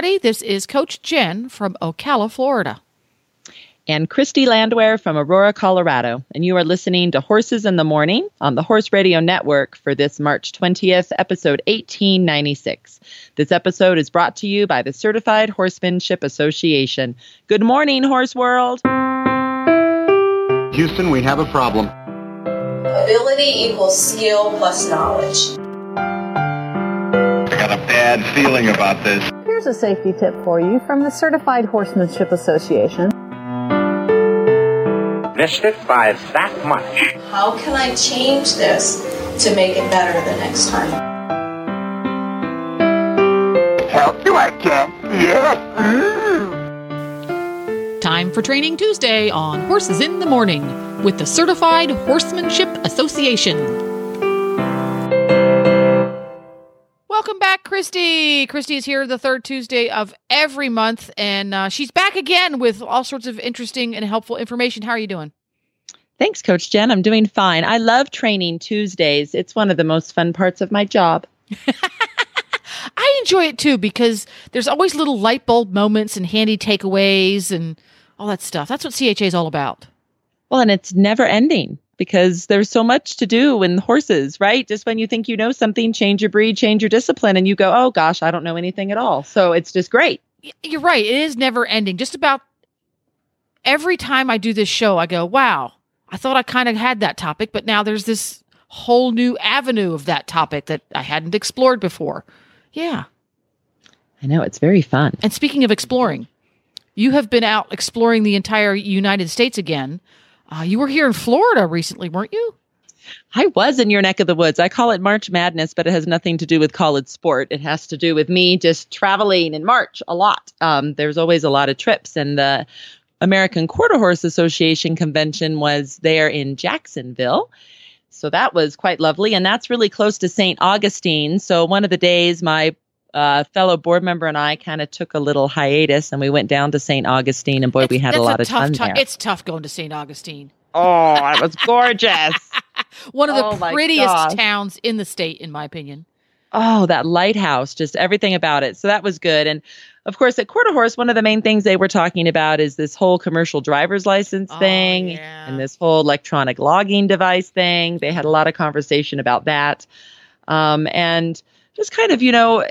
Everybody. This is Coach Jen from Ocala, Florida. And Christy Landwehr from Aurora, Colorado. And you are listening to Horses in the Morning on the Horse Radio Network for this March 20th, episode 1896. This episode is brought to you by the Certified Horsemanship Association. Good morning, Horse World. Houston, we have a problem. Ability equals skill plus knowledge. I got a bad feeling about this. Here's a safety tip for you from the Certified Horsemanship Association. Missed it by that much. How can I change this to make it better the next time? Help you, I can. Yes. Time for Training Tuesday on Horses in the Morning with the Certified Horsemanship Association. Welcome back, Christy. Christy is here the third Tuesday of every month, and uh, she's back again with all sorts of interesting and helpful information. How are you doing? Thanks, Coach Jen. I'm doing fine. I love training Tuesdays. It's one of the most fun parts of my job. I enjoy it too because there's always little light bulb moments and handy takeaways and all that stuff. That's what CHA is all about. Well, and it's never ending because there's so much to do in horses, right? Just when you think you know something, change your breed, change your discipline, and you go, oh gosh, I don't know anything at all. So it's just great. You're right. It is never ending. Just about every time I do this show, I go, wow, I thought I kind of had that topic, but now there's this whole new avenue of that topic that I hadn't explored before. Yeah. I know it's very fun. And speaking of exploring, you have been out exploring the entire United States again. Uh, you were here in Florida recently, weren't you? I was in your neck of the woods. I call it March Madness, but it has nothing to do with college sport. It has to do with me just traveling in March a lot. Um, there's always a lot of trips, and the American Quarter Horse Association convention was there in Jacksonville. So that was quite lovely. And that's really close to St. Augustine. So one of the days, my uh, fellow board member and I kind of took a little hiatus and we went down to St. Augustine. And boy, we had a lot of tough fun ti- there. It's tough going to St. Augustine. oh, it was gorgeous. One of Oh the prettiest towns in the state, in my opinion. Oh, that lighthouse, just everything about it. So that was good. And of course, at Quarter Horse, one of the main things they were talking about is this whole commercial driver's license Oh, thing yeah. and this whole electronic logging device thing. They had a lot of conversation about that. Um, and just kind of, you know,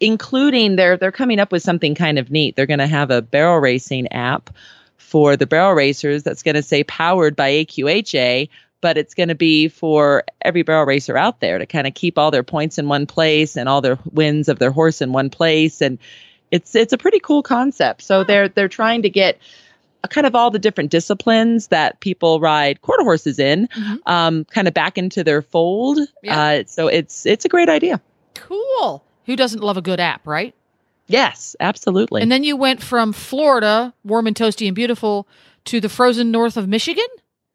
including they're they're coming up with something kind of neat. They're going to have a barrel racing app for the barrel racers that's going to say powered by AQHA, but it's going to be for every barrel racer out there to kind of keep all their points in one place and all their wins of their horse in one place and it's it's a pretty cool concept. So they're they're trying to get kind of all the different disciplines that people ride quarter horses in Mhm. um, kind of back into their fold. Yeah. Uh, so it's it's a great idea. Cool. Who doesn't love a good app, right? Yes, absolutely. And then you went from Florida, warm and toasty and beautiful, to the frozen north of Michigan.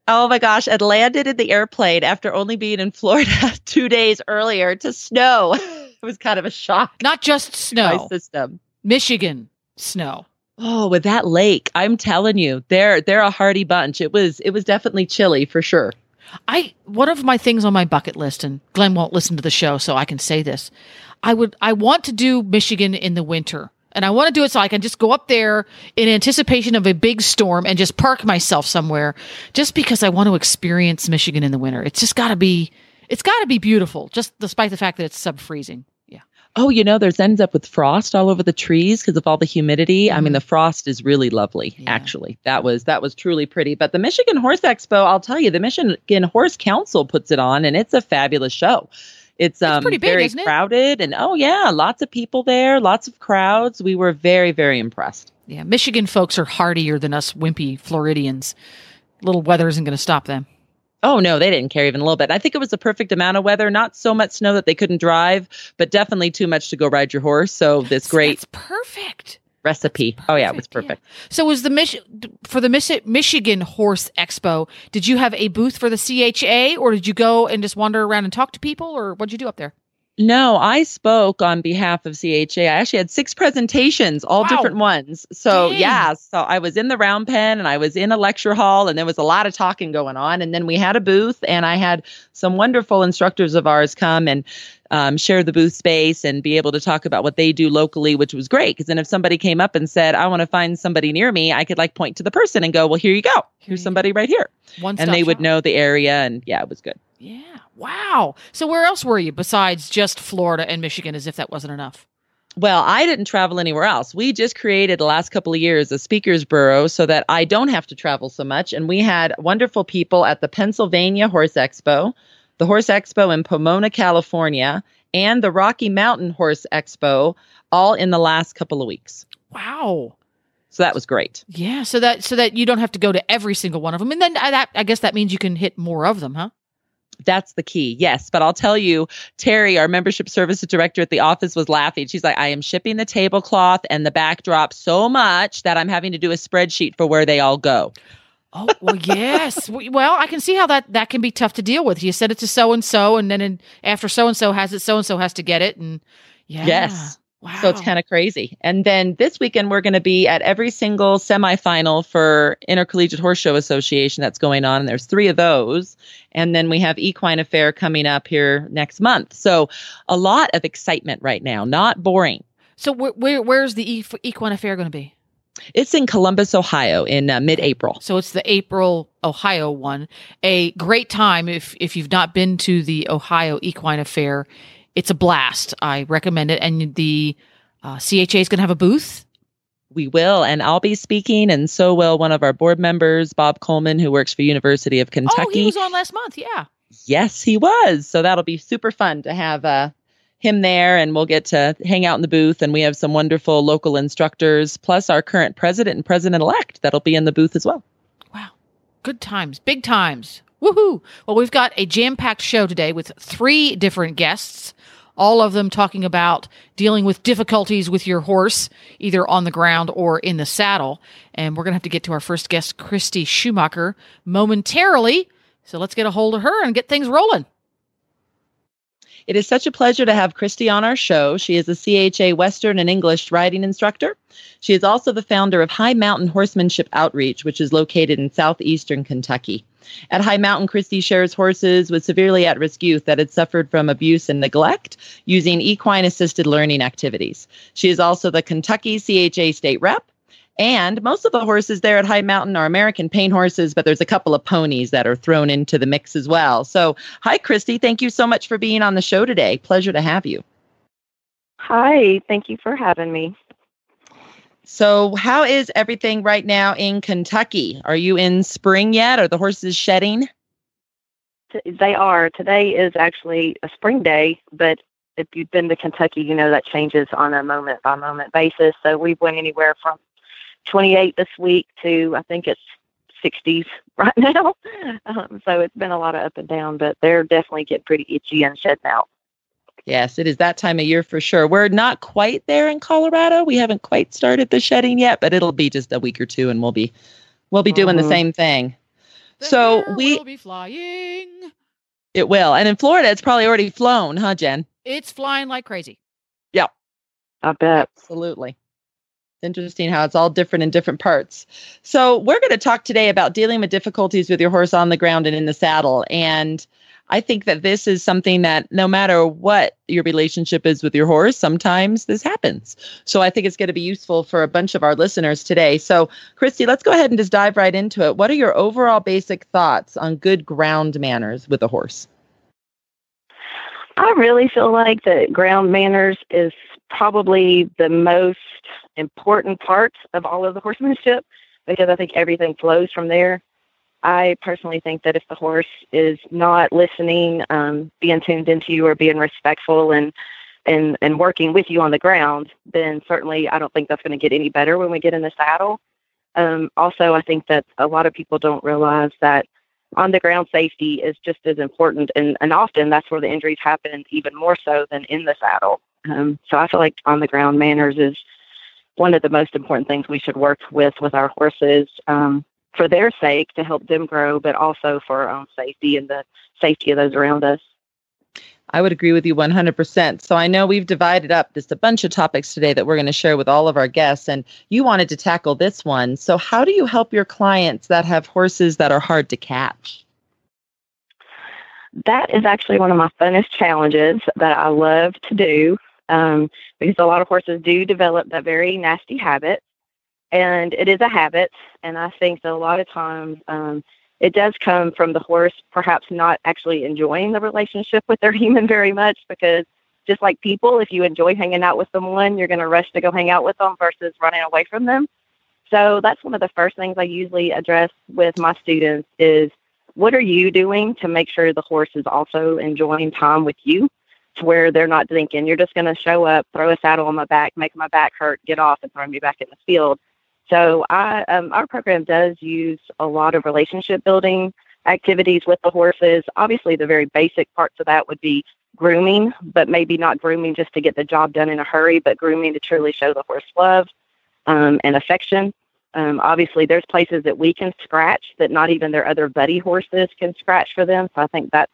Oh my gosh, I landed in the airplane after only being in Florida two days earlier to snow. it was kind of a shock Not just snow, my system. Michigan snow. Oh, with that lake, I'm telling you, they're they're a hardy bunch. It was it was definitely chilly for sure. I one of my things on my bucket list, and Glenn won't listen to the show, so I can say this. I would I want to do Michigan in the winter. And I want to do it so I can just go up there in anticipation of a big storm and just park myself somewhere just because I want to experience Michigan in the winter. It's just got to be it's got to be beautiful just despite the fact that it's sub freezing. Oh, you know, there's ends up with frost all over the trees because of all the humidity. I mean, the frost is really lovely. Yeah. Actually, that was that was truly pretty. But the Michigan Horse Expo, I'll tell you, the Michigan Horse Council puts it on, and it's a fabulous show. It's um pretty big, very isn't it? crowded, and oh yeah, lots of people there, lots of crowds. We were very very impressed. Yeah, Michigan folks are hardier than us wimpy Floridians. Little weather isn't going to stop them. Oh no, they didn't care even a little bit. I think it was the perfect amount of weather, not so much snow that they couldn't drive, but definitely too much to go ride your horse. So this great That's perfect. recipe. Oh yeah, it was Perfect, yeah. So was the Mich- for the Mich- Michigan Horse Expo? Did you have a booth for the CHA, or did you go and just wander around and talk to people, or what'd you do up there? No, I spoke on behalf of CHA. I actually had six presentations, all Wow. different ones. So Dang. yeah, so I was in the round pen and I was in a lecture hall and there was a lot of talking going on. And then we had a booth and I had some wonderful instructors of ours come and um, share the booth space and be able to talk about what they do locally, which was great. Because then if somebody came up and said, "I want to find somebody near me," I could like point to the person and go, "Well, here you go. Here's somebody right here," One and they would know the area. And yeah, it was good. Yeah. Wow. So where else were you besides just Florida and Michigan? As if that wasn't enough. Well, I didn't travel anywhere else. We just created the last couple of years a speakers bureau so that I don't have to travel so much. And we had wonderful people at the Pennsylvania Horse Expo, the Horse Expo in Pomona, California, and the Rocky Mountain Horse Expo all in the last couple of weeks. Wow. So that was great. Yeah. So that so that you don't have to go to every single one of them, and then I, that I guess that means you can hit more of them, huh? That's the key. Yes. But I'll tell you, Terry, our membership services director at the office, was laughing. She's like, I am shipping the tablecloth and the backdrop so much that I'm having to do a spreadsheet for where they all go. Oh well, yes. Well, I can see how that that can be tough to deal with. You send it to so and so, and then in, after so and so has it, so and so has to get it, and yeah. Yes. Wow. So it's kind of crazy. And then this weekend, we're going to be at every single semifinal for Intercollegiate Horse Show Association that's going on. And there's three of those. And then we have Equine Affaire coming up here next month. So a lot of excitement right now, not boring. So where, where where's the e- equine affair going to be? It's in Columbus, Ohio in uh, mid April. So it's the April Ohio one. A great time if if you've not been to the Ohio Equine Affaire. It's a blast. I recommend it. And the uh, CHA is going to have a booth. We will. And I'll be speaking, and so will one of our board members, Bob Coleman, who works for University of Kentucky. Oh, he was on last month. Yeah. Yes, he was. So that'll be super fun to have uh, him there, and we'll get to hang out in the booth. And we have some wonderful local instructors, plus our current president and president elect that'll be in the booth as well. Wow. Good times, big times. Woohoo. Well, we've got a jam packed show today with three different guests, all of them talking about dealing with difficulties with your horse, either on the ground or in the saddle. And we're going to have to get to our first guest, Christy Schumacher, momentarily. So let's get a hold of her and get things rolling. It is such a pleasure to have Christy on our show. She is a CHA Western and English riding instructor. She is also the founder of High Mountain Horsemanship Outreach, which is located in southeastern Kentucky. At High Mountain, Christy shares horses with severely at risk youth that had suffered from abuse and neglect using equine assisted learning activities. She is also the Kentucky CHA state rep. And most of the horses there at High Mountain are American paint horses, but there's a couple of ponies that are thrown into the mix as well. So, hi, Christy. Thank you so much for being on the show today. Pleasure to have you. Hi, thank you for having me. So, how is everything right now in Kentucky? Are you in spring yet? Are the horses shedding? They are. Today is actually a spring day, but if you've been to Kentucky, you know that changes on a moment by moment basis. So we've went anywhere from 28 this week to I think it's 60s right now. Um, so it's been a lot of up and down, but they're definitely getting pretty itchy and shedding out. Yes, it is that time of year for sure. We're not quite there in Colorado. We haven't quite started the shedding yet, but it'll be just a week or two and we'll be we'll be doing the Mhm. same thing. The So we- will be flying. It will. And in Florida, it's probably already flown, huh, Jen? It's flying like crazy. Yep. I bet. Absolutely. Interesting how it's all different in different parts. So, we're going to talk today about dealing with difficulties with your horse on the ground and in the saddle. And I think that this is something that no matter what your relationship is with your horse, sometimes this happens. So, I think it's going to be useful for a bunch of our listeners today. So, Christy, let's go ahead and just dive right into it. What are your overall basic thoughts on good ground manners with a horse? I really feel like that ground manners is probably the most important part of all of the horsemanship because I think everything flows from there. I personally think that if the horse is not listening, um, being tuned into you, or being respectful and and and working with you on the ground, then certainly I don't think that's going to get any better when we get in the saddle. Um, also, I think that a lot of people don't realize that on the ground safety is just as important, and, and often that's where the injuries happen even more so than in the saddle. Um, so I feel like on the ground manners is one of the most important things we should work with with our horses um, for their sake to help them grow, but also for our own safety and the safety of those around us. I would agree with you 100%. So I know we've divided up just a bunch of topics today that we're going to share with all of our guests, and you wanted to tackle this one. So, how do you help your clients that have horses that are hard to catch? That is actually one of my funnest challenges that I love to do um, because a lot of horses do develop that very nasty habit. And it is a habit. And I think that a lot of times, um, it does come from the horse perhaps not actually enjoying the relationship with their human very much because just like people, if you enjoy hanging out with someone, you're going to rush to go hang out with them versus running away from them. So that's one of the first things I usually address with my students is what are you doing to make sure the horse is also enjoying time with you to where they're not thinking you're just going to show up, throw a saddle on my back, make my back hurt, get off and throw me back in the field. So I, um, our program does use a lot of relationship building activities with the horses. Obviously, the very basic parts of that would be grooming, but maybe not grooming just to get the job done in a hurry, but grooming to truly show the horse love um, and affection. Um, obviously, there's places that we can scratch that not even their other buddy horses can scratch for them. So I think that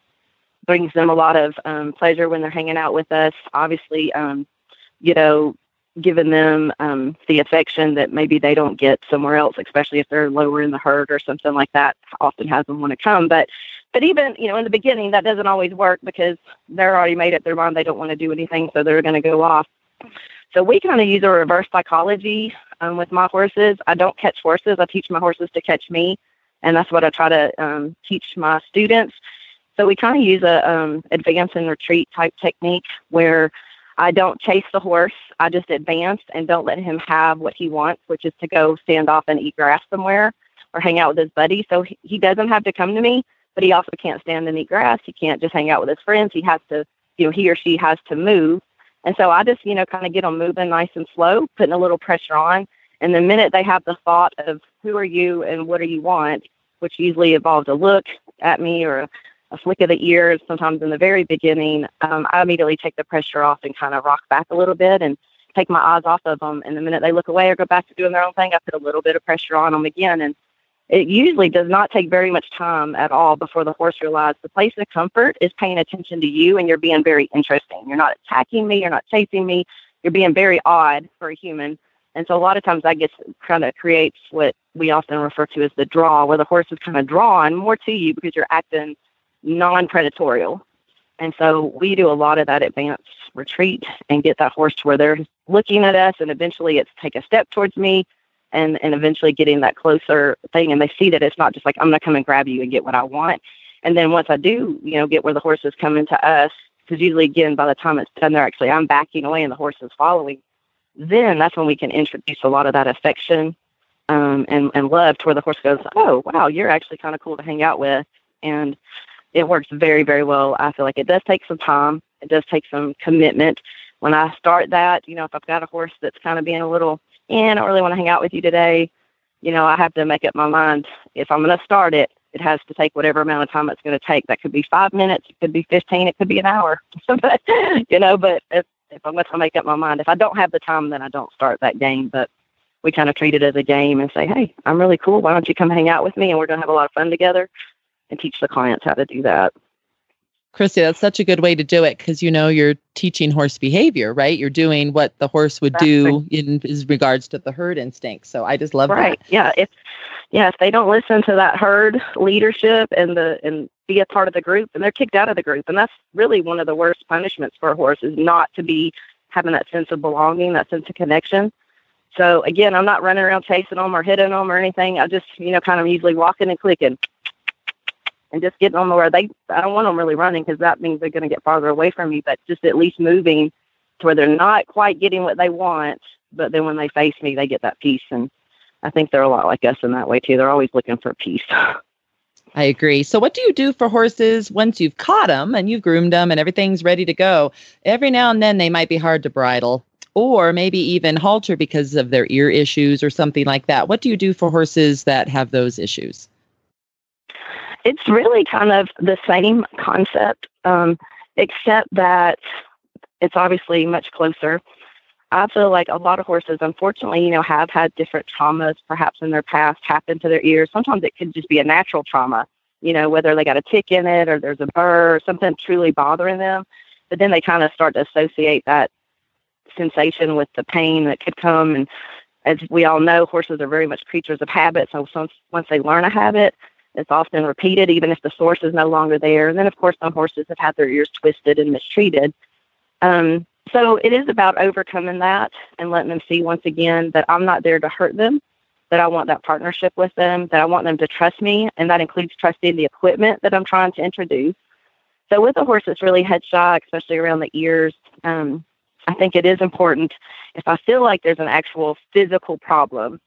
brings them a lot of um, pleasure when they're hanging out with us. Obviously, um, you know, giving them um, the affection that maybe they don't get somewhere else, especially if they're lower in the herd or something like that, often has them want to come. But but even you know in the beginning that doesn't always work because they're already made up their mind they don't want to do anything, so they're going to go off. So we kind of use a reverse psychology um, with my horses. I don't catch horses; I teach my horses to catch me, and that's what I try to um, teach my students. So we kind of use a um, advance and retreat type technique where I don't chase the horse. I just advance and don't let him have what he wants, which is to go stand off and eat grass somewhere or hang out with his buddy. So he, doesn't have to come to me, but he also can't stand and eat grass. He can't just hang out with his friends. He has to, you know, he or she has to move. And so I just, you know, kind of get them moving nice and slow, putting a little pressure on. And the minute they have the thought of who are you and what do you want, which usually involves a look at me or a flick of the ears, sometimes in the very beginning, um, I immediately take the pressure off and kind of rock back a little bit and take my eyes off of them. And the minute they look away or go back to doing their own thing, I put a little bit of pressure on them again. And it usually does not take very much time at all before the horse realizes the place of comfort is paying attention to you and you're being very interesting. You're not attacking me, you're not chasing me, you're being very odd for a human. And so a lot of times that gets kind of creates what we often refer to as the draw, where the horse is kind of drawn more to you because you're acting non-predatorial. And so we do a lot of that advanced retreat and get that horse to where they're looking at us and eventually it's take a step towards me and, and eventually getting that closer thing. And they see that it's not just like, I'm going to come and grab you and get what I want. And then once I do, you know, get where the horse is coming to us, because usually again, by the time it's done, they're actually, I'm backing away and the horse is following. Then that's when we can introduce a lot of that affection um, and, and love to where the horse goes, oh, wow, you're actually kind of cool to hang out with. And it works very, very well. I feel like it does take some time. It does take some commitment. When I start that, you know, if I've got a horse that's kind of being a little, eh, I don't really want to hang out with you today, you know, I have to make up my mind. If I'm going to start it, it has to take whatever amount of time it's going to take. That could be five minutes, it could be 15, it could be an hour, but, you know, but if, if I'm going to make up my mind, if I don't have the time, then I don't start that game. But we kind of treat it as a game and say, hey, I'm really cool. Why don't you come hang out with me and we're going to have a lot of fun together and teach the clients how to do that. Christy, that's such a good way to do it because you know you're teaching horse behavior, right? You're doing what the horse would do in, in regards to the herd instinct. So I just love right. that. Yeah. If yeah, if they don't listen to that herd leadership and the and be a part of the group, and they're kicked out of the group, and that's really one of the worst punishments for a horse is not to be having that sense of belonging, that sense of connection. So again, I'm not running around chasing them or hitting them or anything. I just you know kind of usually walking and clicking and just getting on the where they I don't want them really running because that means they're going to get farther away from me, but just at least moving to where they're not quite getting what they want, but then when they face me, they get that peace. And I think they're a lot like us in that way too. They're always looking for peace. I agree. So, what do you do for horses once you've caught them and you've groomed them and everything's ready to go? Every now and then they might be hard to bridle or maybe even halter because of their ear issues or something like that. What do you do for horses that have those issues? It's really kind of the same concept, um, except that it's obviously much closer. I feel like a lot of horses, unfortunately, you know, have had different traumas perhaps in their past happen to their ears. Sometimes it could just be a natural trauma, you know, whether they got a tick in it or there's a burr or something truly bothering them. But then they kind of start to associate that sensation with the pain that could come. And as we all know, horses are very much creatures of habit. So once, once they learn a habit, it's often repeated, even if the source is no longer there. And then, of course, some horses have had their ears twisted and mistreated. Um, so it is about overcoming that and letting them see once again that I'm not there to hurt them, that I want that partnership with them, that I want them to trust me, and that includes trusting the equipment that I'm trying to introduce. So with a horse that's really head shy, especially around the ears, um, I think it is important if I feel like there's an actual physical problem,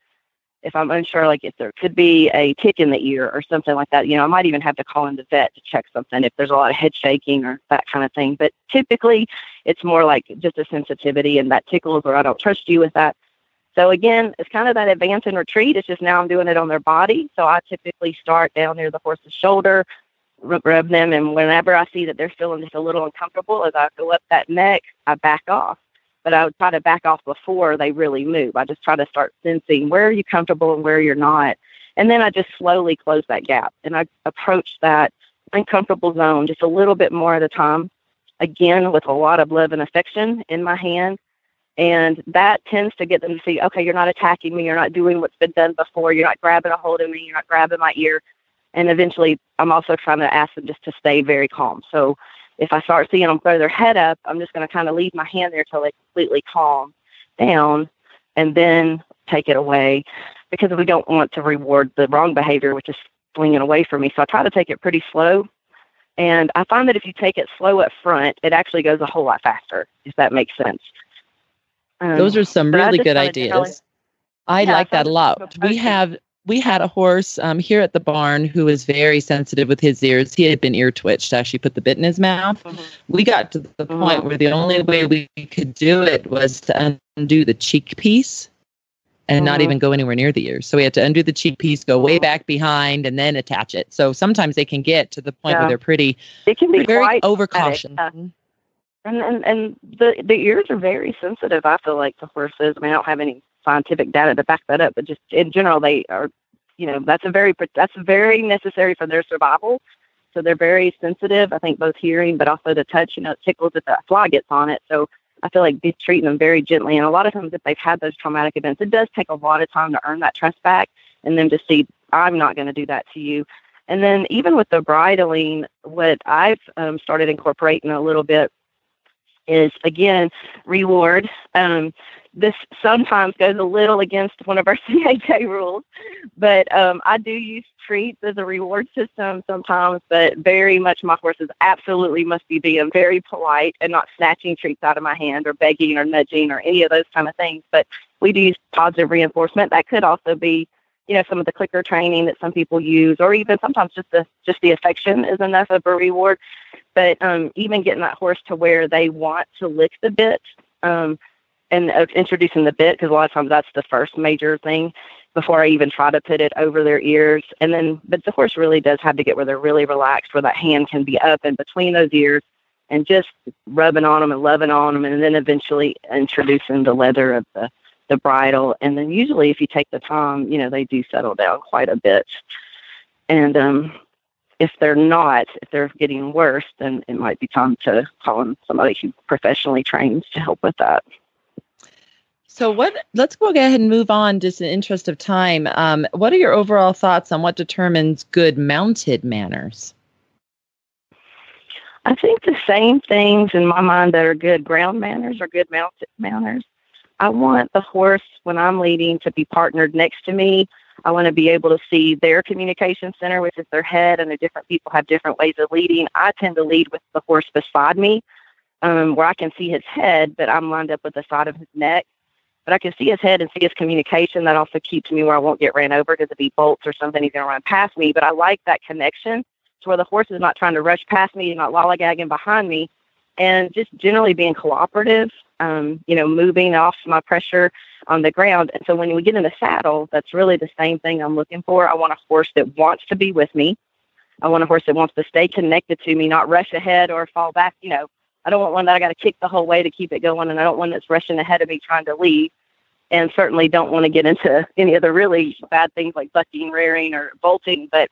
if I'm unsure, like if there could be a tick in the ear or something like that, you know, I might even have to call in the vet to check something if there's a lot of head shaking or that kind of thing. But typically, it's more like just a sensitivity and that tickles or I don't trust you with that. So again, it's kind of that advance and retreat. It's just now I'm doing it on their body. So I typically start down near the horse's shoulder, rub, rub them, and whenever I see that they're feeling just a little uncomfortable, as I go up that neck, I back off. But I would try to back off before they really move. I just try to start sensing where are you comfortable and where you're not. And then I just slowly close that gap and I approach that uncomfortable zone just a little bit more at a time. Again, with a lot of love and affection in my hand. And that tends to get them to see, okay, you're not attacking me. You're not doing what's been done before. You're not grabbing a hold of me. You're not grabbing my ear. And eventually, I'm also trying to ask them just to stay very calm. So if I start seeing them throw their head up, I'm just going to kind of leave my hand there till they completely calm down and then take it away because we don't want to reward the wrong behavior, which is flinging away from me. So I try to take it pretty slow. And I find that if you take it slow up front, it actually goes a whole lot faster, if that makes sense. Um, Those are some really good ideas. I yeah, like that a lot. We have we had a horse um, here at the barn who was very sensitive with his ears. He had been ear twitched. Actually, put the bit in his mouth. Mm-hmm. We got to the mm-hmm. point where the only way we could do it was to undo the cheek piece and mm-hmm. not even go anywhere near the ears. So we had to undo the cheek piece, go way back behind, and then attach it. So sometimes they can get to the point yeah. where they're pretty. It can be very overcautious. Uh, and and and the the ears are very sensitive. I feel like the horses. I mean, I don't have any scientific data to back that up, but just in general, they are, you know, that's a very that's very necessary for their survival. So they're very sensitive. I think both hearing, but also the touch. You know, it tickles if that fly gets on it. So I feel like treating them very gently. And a lot of times, if they've had those traumatic events, it does take a lot of time to earn that trust back, and then to see, I'm not going to do that to you. And then even with the bridling, what I've um, started incorporating a little bit is again reward. Um, this sometimes goes a little against one of our CHA rules, but um, I do use treats as a reward system sometimes. But very much, my horses absolutely must be being very polite and not snatching treats out of my hand or begging or nudging or any of those kind of things. But we do use positive reinforcement. That could also be you know some of the clicker training that some people use or even sometimes just the just the affection is enough of a reward but um, even getting that horse to where they want to lick the bit um, and uh, introducing the bit because a lot of times that's the first major thing before I even try to put it over their ears. And then, but the horse really does have to get where they're really relaxed, where that hand can be up and between those ears and just rubbing on them and loving on them. And then eventually introducing the leather of the, the bridle. And then usually if you take the time, you know, they do settle down quite a bit. And, um, if they're not, if they're getting worse, then it might be time to call in somebody who professionally trains to help with that. So what? Let's go ahead and move on, just in interest of time. Um, what are your overall thoughts on what determines good mounted manners? I think the same things in my mind that are good ground manners are good mounted manners. I want the horse when I'm leading to be partnered next to me I want to be able to see their communication center, which is their head, and the different people have different ways of leading. I tend to lead with the horse beside me, um, where I can see his head, but I'm lined up with the side of his neck. But I can see his head and see his communication. That also keeps me where I won't get ran over because if he bolts or something, he's going to run past me. But I like that connection to where the horse is not trying to rush past me, not lollygagging behind me, and just generally being cooperative um, you know, moving off my pressure on the ground. And so when we get in the saddle, that's really the same thing I'm looking for. I want a horse that wants to be with me, I want a horse that wants to stay connected to me, not rush ahead or fall back. You know, I don't want one that I got to kick the whole way to keep it going, and I don't want one that's rushing ahead of me trying to leave. And certainly don't want to get into any of the really bad things like bucking, rearing, or bolting. But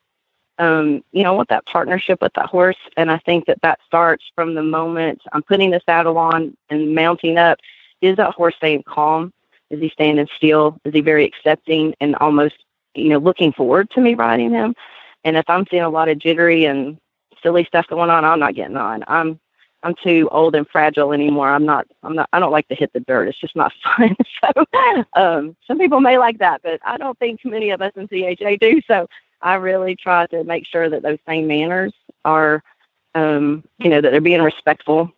um, you know, I want that partnership with that horse, and I think that that starts from the moment I'm putting the saddle on and mounting up. Is that horse staying calm? Is he standing still? Is he very accepting and almost, you know, looking forward to me riding him? And if I'm seeing a lot of jittery and silly stuff going on, I'm not getting on. I'm I'm too old and fragile anymore. I'm not. I'm not. I don't like to hit the dirt. It's just not fun. so, um, some people may like that, but I don't think many of us in CHA do. So, I really try to make sure that those same manners are, um, you know, that they're being respectful.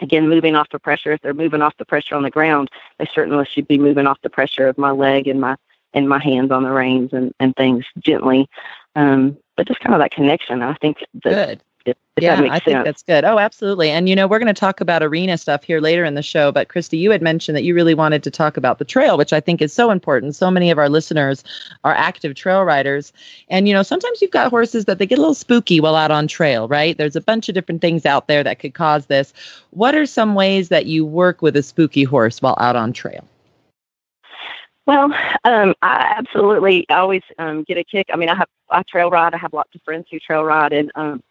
Again, moving off the pressure. If they're moving off the pressure on the ground, they certainly should be moving off the pressure of my leg and my and my hands on the reins and and things gently. Um, but just kind of that connection. I think that Good. If yeah, I think sense. that's good. Oh, absolutely. And you know, we're going to talk about arena stuff here later in the show. But Christy, you had mentioned that you really wanted to talk about the trail, which I think is so important. So many of our listeners are active trail riders, and you know, sometimes you've got horses that they get a little spooky while out on trail. Right? There's a bunch of different things out there that could cause this. What are some ways that you work with a spooky horse while out on trail? Well, um, I absolutely always um, get a kick. I mean, I have I trail ride. I have lots of friends who trail ride, and um,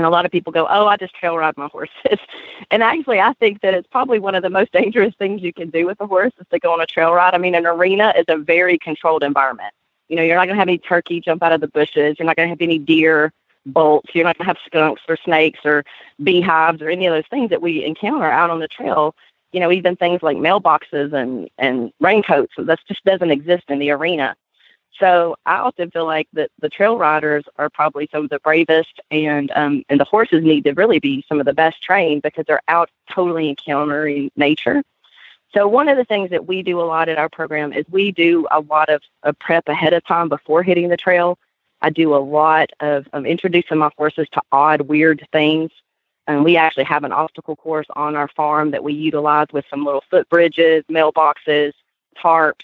and a lot of people go, "Oh, I just trail ride my horses." and actually, I think that it's probably one of the most dangerous things you can do with a horse is to go on a trail ride. I mean, an arena is a very controlled environment. You know, you're not going to have any turkey jump out of the bushes. You're not going to have any deer bolts. You're not going to have skunks or snakes or beehives or any of those things that we encounter out on the trail you know, even things like mailboxes and and raincoats. That just doesn't exist in the arena. So I often feel like that the trail riders are probably some of the bravest, and um, and the horses need to really be some of the best trained because they're out totally encountering nature. So one of the things that we do a lot at our program is we do a lot of, of prep ahead of time before hitting the trail. I do a lot of um, introducing my horses to odd, weird things and we actually have an obstacle course on our farm that we utilize with some little footbridges, mailboxes, tarps,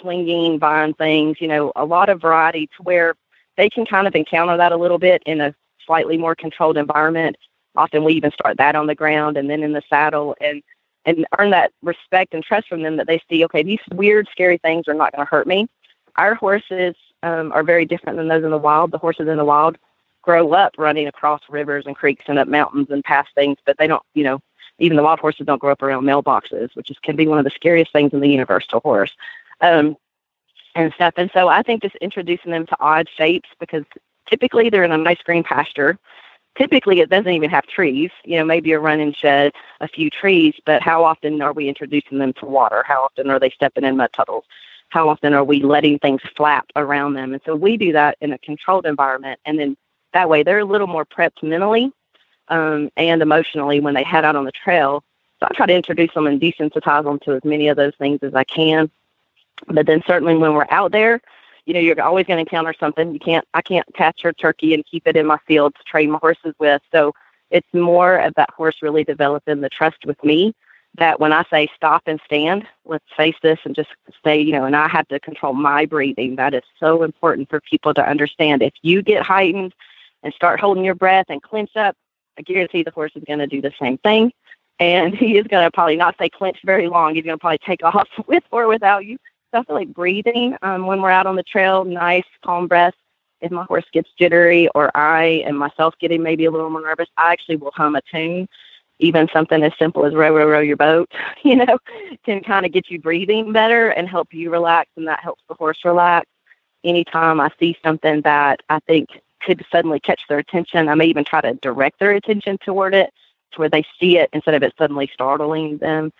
swinging vine things, you know, a lot of variety to where they can kind of encounter that a little bit in a slightly more controlled environment. Often we even start that on the ground and then in the saddle and and earn that respect and trust from them that they see, okay, these weird, scary things are not going to hurt me. Our horses um, are very different than those in the wild. The horses in the wild grow up running across rivers and creeks and up mountains and past things, but they don't, you know, even the wild horses don't grow up around mailboxes, which is can be one of the scariest things in the universe to a horse. Um, and stuff. And so I think just introducing them to odd shapes because typically they're in a nice green pasture. Typically it doesn't even have trees, you know, maybe a running shed, a few trees, but how often are we introducing them to water? How often are they stepping in mud puddles? How often are we letting things flap around them? And so we do that in a controlled environment and then that way they're a little more prepped mentally um, and emotionally when they head out on the trail. So I try to introduce them and desensitize them to as many of those things as I can. But then certainly when we're out there, you know, you're always going to encounter something. You can't, I can't catch a turkey and keep it in my field to train my horses with. So it's more of that horse really developing the trust with me that when I say stop and stand, let's face this and just say, you know, and I have to control my breathing. That is so important for people to understand. If you get heightened and start holding your breath and clench up, I guarantee the horse is going to do the same thing. And he is going to probably not stay clenched very long. He's going to probably take off with or without you. Feel like breathing um, when we're out on the trail, nice, calm breath. If my horse gets jittery or I and myself getting maybe a little more nervous, I actually will hum a tune. Even something as simple as row, row, row your boat, you know, can kind of get you breathing better and help you relax, and that helps the horse relax. Anytime I see something that I think could suddenly catch their attention. I may even try to direct their attention toward it to where they see it instead of it suddenly startling them.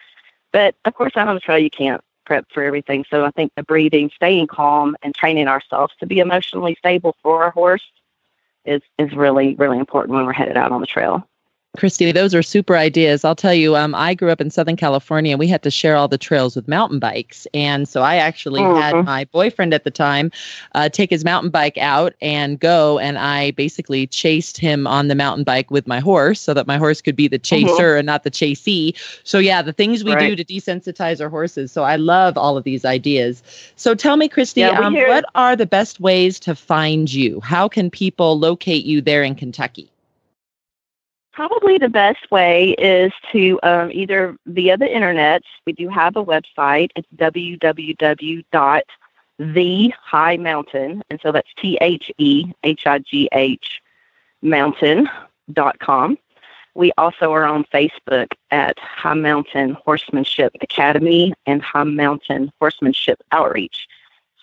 But of course, out on the trail, you can't prep for everything. So I think the breathing, staying calm, and training ourselves to be emotionally stable for our horse is is really really important when we're headed out on the trail. Christy, those are super ideas. I'll tell you, um, I grew up in Southern California. We had to share all the trails with mountain bikes. And so I actually mm-hmm. had my boyfriend at the time uh, take his mountain bike out and go. And I basically chased him on the mountain bike with my horse so that my horse could be the mm-hmm. chaser mm-hmm. and not the chasee. So, yeah, the things we right. do to desensitize our horses. So I love all of these ideas. So tell me, Christy, yeah, um, what are the best ways to find you? How can people locate you there in Kentucky? Probably the best way is to um, either via the internet. We do have a website. It's www.thehigh and so that's T H E H I G H mountain.com. We also are on Facebook at High Mountain Horsemanship Academy and High Mountain Horsemanship Outreach.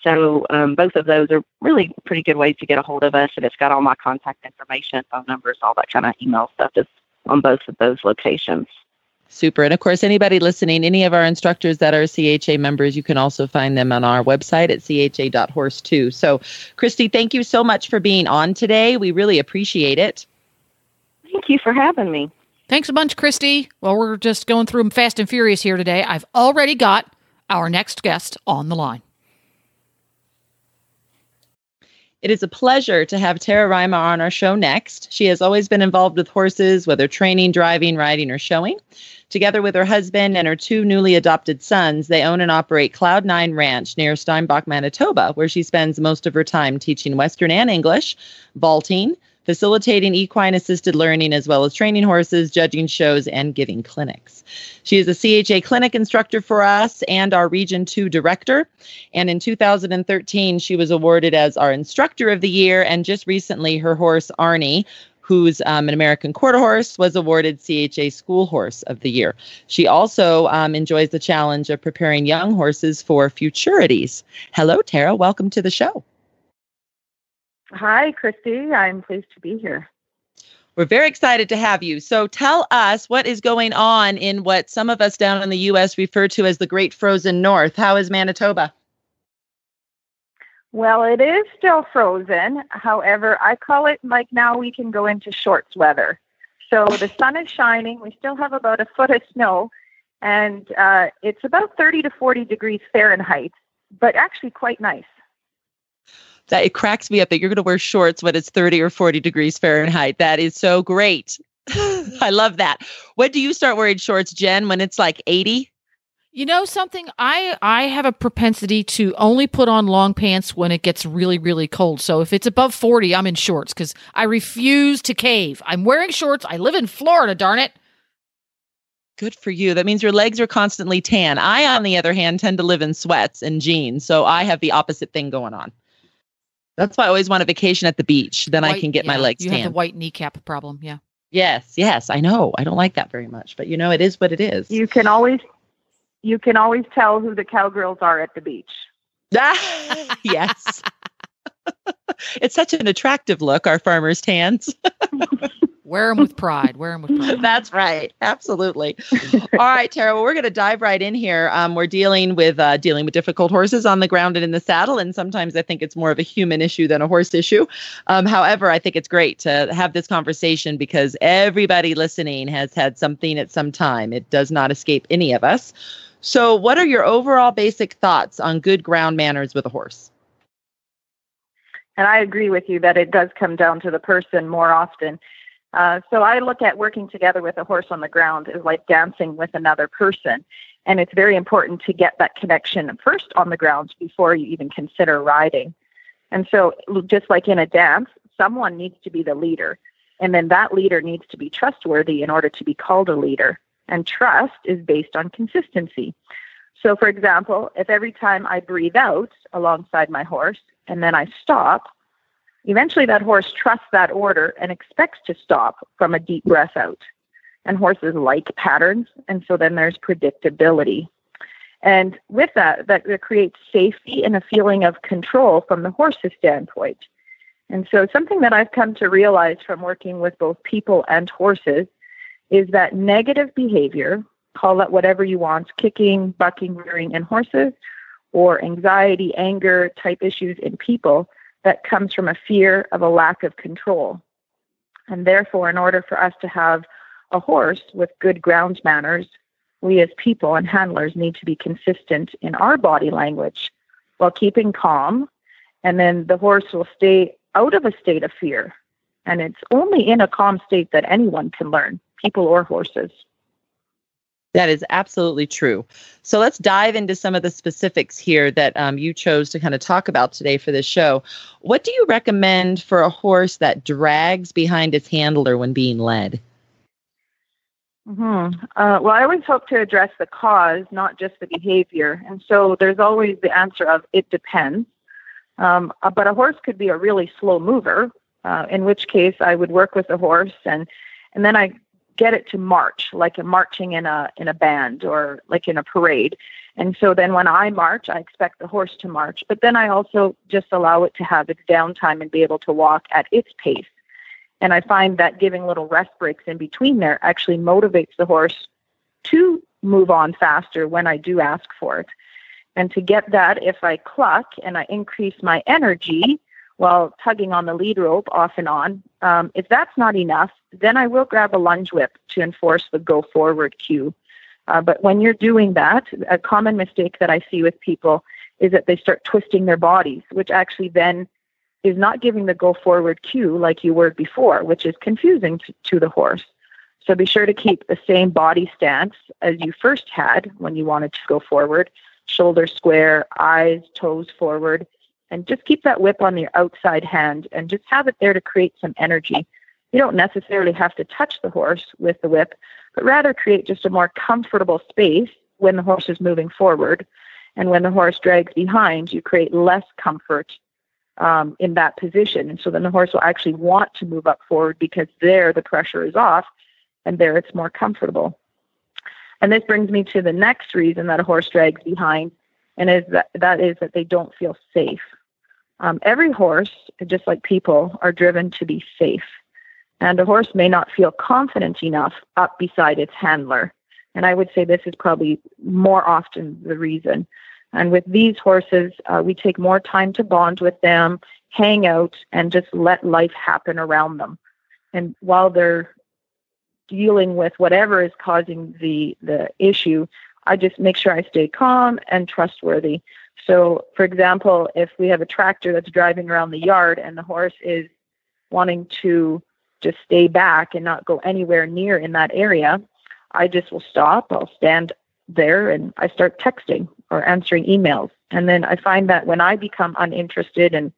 So um, both of those are really pretty good ways to get a hold of us, and it's got all my contact information, phone numbers, all that kind of email stuff is on both of those locations. Super. And of course, anybody listening, any of our instructors that are CHA members, you can also find them on our website at cha.horse too. So, Christy, thank you so much for being on today. We really appreciate it. Thank you for having me. Thanks a bunch, Christy. Well, we're just going through them fast and furious here today. I've already got our next guest on the line. It is a pleasure to have Tara Reimer on our show next. She has always been involved with horses, whether training, driving, riding, or showing. Together with her husband and her two newly adopted sons, they own and operate Cloud Nine Ranch near Steinbach, Manitoba, where she spends most of her time teaching Western and English, vaulting, facilitating equine assisted learning as well as training horses, judging shows, and giving clinics. She is a CHA clinic instructor for us and our Region 2 director. And in 2013, she was awarded as our instructor of the year. And just recently, her horse, Arnie, who's um, an American quarter horse, was awarded CHA School Horse of the Year. She also um, enjoys the challenge of preparing young horses for futurities. Hello, Tara. Welcome to the show. Hi, Christy. I'm pleased to be here. We're very excited to have you. So tell us what is going on in what some of us down in the U.S. refer to as the Great Frozen North. How is Manitoba? Well, it is still frozen. However, I call it like now we can go into shorts weather. So the sun is shining. We still have about a foot of snow, and uh, it's about 30 to 40 degrees Fahrenheit, but actually quite nice that it cracks me up that you're going to wear shorts when it's 30 or 40 degrees Fahrenheit. That is so great. I love that. When do you start wearing shorts, Jen? When it's like 80? You know something? I I have a propensity to only put on long pants when it gets really really cold. So if it's above 40, I'm in shorts cuz I refuse to cave. I'm wearing shorts. I live in Florida, darn it. Good for you. That means your legs are constantly tan. I on the other hand tend to live in sweats and jeans, so I have the opposite thing going on. That's why I always want a vacation at the beach. Then white, I can get yeah, my legs you tan. You have the white kneecap problem. Yeah. Yes, yes, I know. I don't like that very much, but you know, it is what it is. You can always, you can always tell who the cowgirls are at the beach. yes. it's such an attractive look, our farmers' tans. Wear them with pride. Wear them with pride. That's right. Absolutely. All right, Tara. Well, we're going to dive right in here. Um, we're dealing with uh, dealing with difficult horses on the ground and in the saddle, and sometimes I think it's more of a human issue than a horse issue. Um, however, I think it's great to have this conversation because everybody listening has had something at some time. It does not escape any of us. So, what are your overall basic thoughts on good ground manners with a horse? And I agree with you that it does come down to the person more often. Uh, so I look at working together with a horse on the ground as like dancing with another person. And it's very important to get that connection first on the ground before you even consider riding. And so, just like in a dance, someone needs to be the leader. And then that leader needs to be trustworthy in order to be called a leader. And trust is based on consistency. So, for example, if every time I breathe out alongside my horse and then I stop, Eventually, that horse trusts that order and expects to stop from a deep breath out. And horses like patterns, and so then there's predictability. And with that, that, creates safety and a feeling of control from the horse's standpoint. And so, something that I've come to realize from working with both people and horses is that negative behavior, call it whatever you want, kicking, bucking, rearing in horses, or anxiety, anger type issues in people, that comes from a fear of a lack of control. And therefore, in order for us to have a horse with good ground manners, we as people and handlers need to be consistent in our body language while keeping calm. And then the horse will stay out of a state of fear. And it's only in a calm state that anyone can learn, people or horses. That is absolutely true. So let's dive into some of the specifics here that um, you chose to kind of talk about today for this show. What do you recommend for a horse that drags behind its handler when being led? Mm-hmm. Uh, well, I always hope to address the cause, not just the behavior. And so there's always the answer of it depends. Um, uh, but a horse could be a really slow mover, uh, in which case I would work with the horse and and then I get it to march like a marching in a in a band or like in a parade. And so then when I march, I expect the horse to march, but then I also just allow it to have its downtime and be able to walk at its pace. And I find that giving little rest breaks in between there actually motivates the horse to move on faster when I do ask for it. And to get that, if I cluck and I increase my energy while tugging on the lead rope off and on, um, if that's not enough, then I will grab a lunge whip to enforce the go forward cue. Uh, but when you're doing that, a common mistake that I see with people is that they start twisting their bodies, which actually then is not giving the go forward cue like you were before, which is confusing to, to the horse. So be sure to keep the same body stance as you first had when you wanted to go forward, shoulders square, eyes, toes forward, and just keep that whip on the outside hand and just have it there to create some energy. You don't necessarily have to touch the horse with the whip, but rather create just a more comfortable space when the horse is moving forward. And when the horse drags behind, you create less comfort um, in that position. And so then the horse will actually want to move up forward because there the pressure is off and there it's more comfortable. And this brings me to the next reason that a horse drags behind, and is that, that is that they don't feel safe. Um, every horse, just like people, are driven to be safe. And a horse may not feel confident enough up beside its handler. And I would say this is probably more often the reason. And with these horses, uh, we take more time to bond with them, hang out, and just let life happen around them. And while they're dealing with whatever is causing the the issue, I just make sure I stay calm and trustworthy. So, for example, if we have a tractor that's driving around the yard and the horse is wanting to just stay back and not go anywhere near in that area, I just will stop. I'll stand there and I start texting or answering emails. And then I find that when I become uninterested and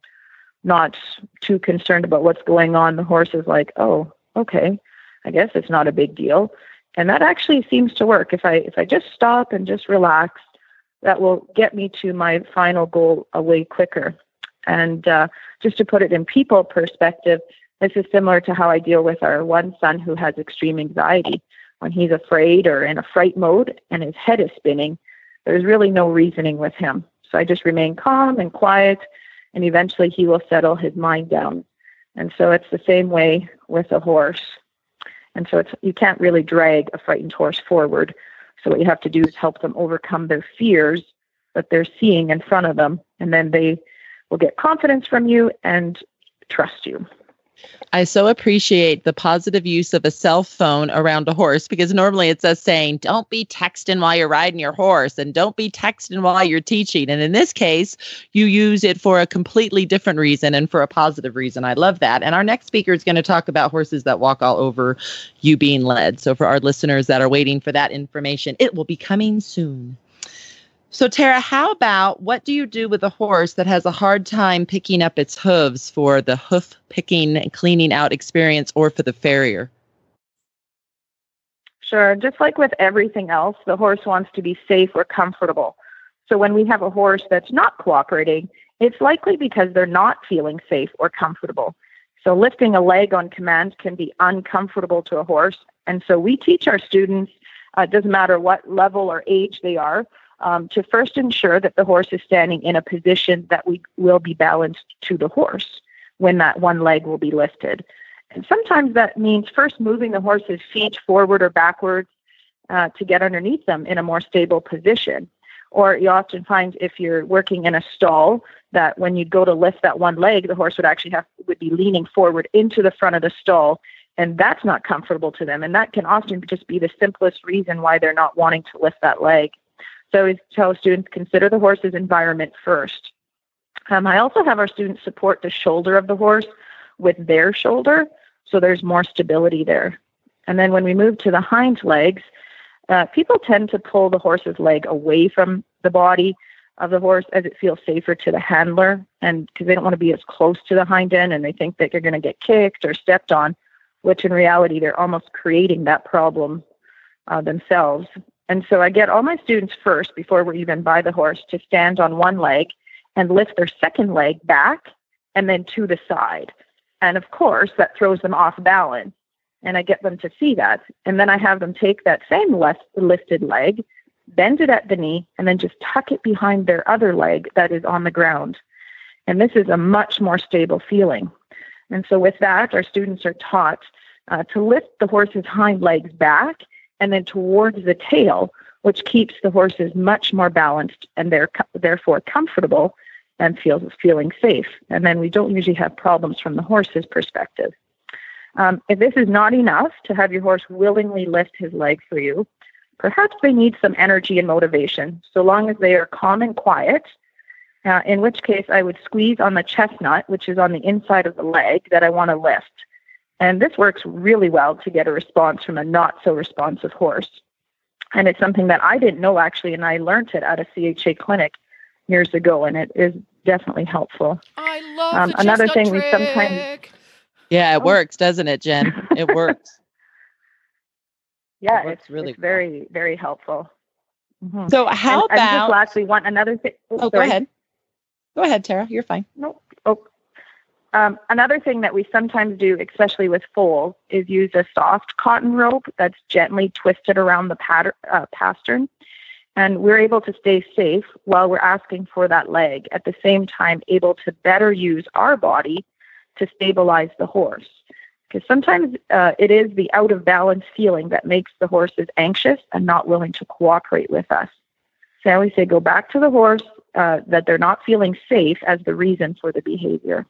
not too concerned about what's going on, the horse is like, oh, okay, I guess it's not a big deal. And that actually seems to work. If I if I just stop and just relax, that will get me to my final goal a way quicker. And uh, just to put it in people perspective, this is similar to how I deal with our one son who has extreme anxiety. When he's afraid or in a fright mode and his head is spinning, there's really no reasoning with him. So I just remain calm and quiet, and eventually he will settle his mind down. And so it's the same way with a horse. And so it's you can't really drag a frightened horse forward. So what you have to do is help them overcome their fears that they're seeing in front of them, and then they will get confidence from you and trust you. I so appreciate the positive use of a cell phone around a horse because normally it's us saying, don't be texting while you're riding your horse and don't be texting while you're teaching. And in this case, you use it for a completely different reason and for a positive reason. I love that. And our next speaker is going to talk about horses that walk all over you being led. So for our listeners that are waiting for that information, it will be coming soon. So, Tara, how about what do you do with a horse that has a hard time picking up its hooves for the hoof picking and cleaning out experience or for the farrier? Sure. Just like with everything else, the horse wants to be safe or comfortable. So, when we have a horse that's not cooperating, it's likely because they're not feeling safe or comfortable. So, lifting a leg on command can be uncomfortable to a horse. And so, we teach our students, uh, it doesn't matter what level or age they are, um, to first ensure that the horse is standing in a position that we will be balanced to the horse when that one leg will be lifted. And sometimes that means first moving the horse's feet forward or backwards uh, to get underneath them in a more stable position. Or you often find if you're working in a stall that when you go to lift that one leg, the horse would actually have would be leaning forward into the front of the stall and that's not comfortable to them. And that can often just be the simplest reason why they're not wanting to lift that leg. So tell students consider the horse's environment first. Um, I also have our students support the shoulder of the horse with their shoulder, so there's more stability there. And then when we move to the hind legs, uh, people tend to pull the horse's leg away from the body of the horse as it feels safer to the handler, and because they don't want to be as close to the hind end, and they think that they're going to get kicked or stepped on which in reality they're almost creating that problem uh, themselves. And so I get all my students first, before we're even by the horse, to stand on one leg and lift their second leg back and then to the side. And of course, that throws them off balance. And I get them to see that. And then I have them take that same left lifted leg, bend it at the knee, and then just tuck it behind their other leg that is on the ground. And this is a much more stable feeling. And so, with that, our students are taught uh, to lift the horse's hind legs back and then towards the tail, which keeps the horses much more balanced and they're therefore comfortable and feels feeling safe. And then we don't usually have problems from the horse's perspective. Um, if this is not enough to have your horse willingly lift his leg for you, perhaps they need some energy and motivation, so long as they are calm and quiet. Uh, in which case, I would squeeze on the chestnut, which is on the inside of the leg that I want to lift. And this works really well to get a response from a not so responsive horse. And it's something that I didn't know actually, and I learned it at a CHA clinic years ago, and it is definitely helpful. I love um, another thing trick. we sometimes. Yeah, it oh. works, doesn't it, Jen? It works. yeah, it it's really it's very very helpful. Mm-hmm. So how and, about? And just lastly, one another thing. Oh, oh go ahead. Go ahead, Tara. You're fine. No. Oh, um, another thing that we sometimes do, especially with foals, is use a soft cotton rope that's gently twisted around the pattern, uh, pastern. And we're able to stay safe while we're asking for that leg, at the same time, able to better use our body to stabilize the horse. Because sometimes uh, it is the out of balance feeling that makes the horses anxious and not willing to cooperate with us. So I always say go back to the horse uh, that they're not feeling safe as the reason for the behavior.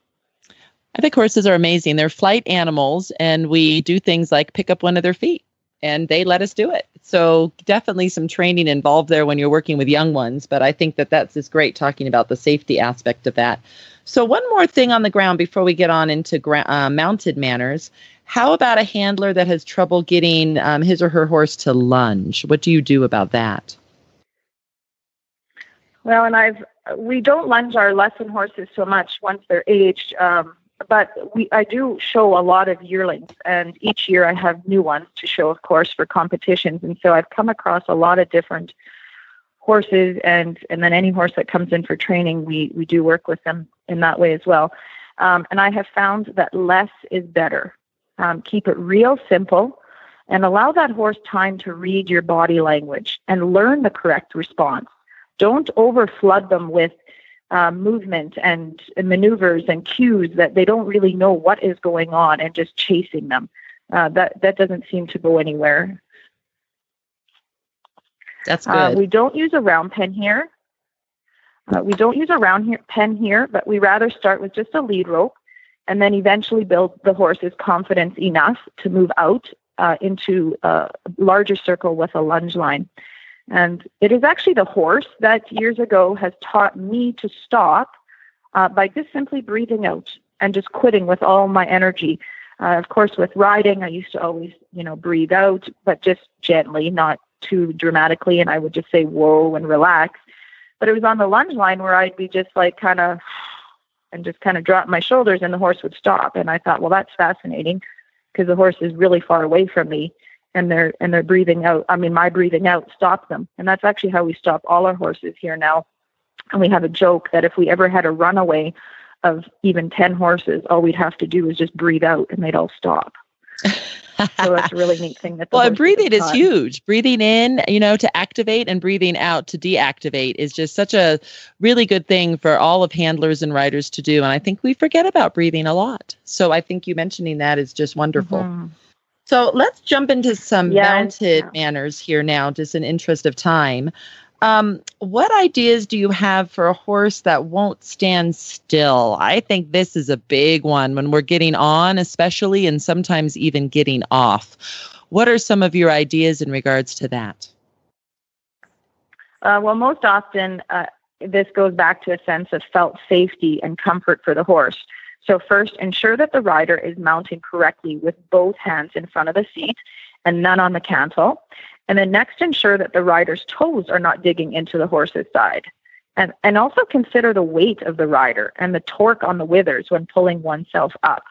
I think horses are amazing. They're flight animals, and we do things like pick up one of their feet, and they let us do it. So definitely some training involved there when you're working with young ones. But I think that that's just great talking about the safety aspect of that. So one more thing on the ground before we get on into gra- uh, mounted manners. How about a handler that has trouble getting um, his or her horse to lunge? What do you do about that? Well, and I've we don't lunge our lesson horses so much once they're aged. Um, but we I do show a lot of yearlings, and each year I have new ones to show, of course, for competitions. And so I've come across a lot of different horses, and and then any horse that comes in for training, we we do work with them in that way as well. Um, and I have found that less is better. Um, keep it real simple, and allow that horse time to read your body language and learn the correct response. Don't overflood them with uh, movement and, maneuvers and cues that they don't really know what is going on and just chasing them. Uh, that that doesn't seem to go anywhere. That's uh, good. we don't use a round pen here. Uh, we don't use a round here, pen here, but we rather start with just a lead rope and then eventually build the horse's confidence enough to move out uh, into a larger circle with a lunge line. And it is actually the horse that years ago has taught me to stop uh, by just simply breathing out and just quitting with all my energy. Uh, of course, with riding, I used to always, you know, breathe out, but just gently, not too dramatically. And I would just say, whoa, and relax. But it was on the lunge line where I'd be just like kind of, and just kind of drop my shoulders and the horse would stop. And I thought, well, that's fascinating because the horse is really far away from me and they're and they're breathing out. I mean, my breathing out stopped them, and that's actually how we stop all our horses here now. And we have a joke that if we ever had a runaway of even ten horses, all we'd have to do is just breathe out, and they'd all stop. so that's a really neat thing. That well, breathing is huge. Breathing in, you know, to activate, and breathing out to deactivate is just such a really good thing for all of handlers and riders to do. And I think we forget about breathing a lot. So I think you mentioning that is just wonderful. Mm-hmm. So let's jump into some mounted manners here now, just in interest of time. Um, what ideas do you have for a horse that won't stand still? I think this is a big one when we're getting on, especially, and sometimes even getting off. What are some of your ideas in regards to that? Uh, well, most often, uh, this goes back to a sense of felt safety and comfort for the horse. So, first, ensure that the rider is mounting correctly with both hands in front of the seat and none on the cantle. And then next, ensure that the rider's toes are not digging into the horse's side. And, and also consider the weight of the rider and the torque on the withers when pulling oneself up.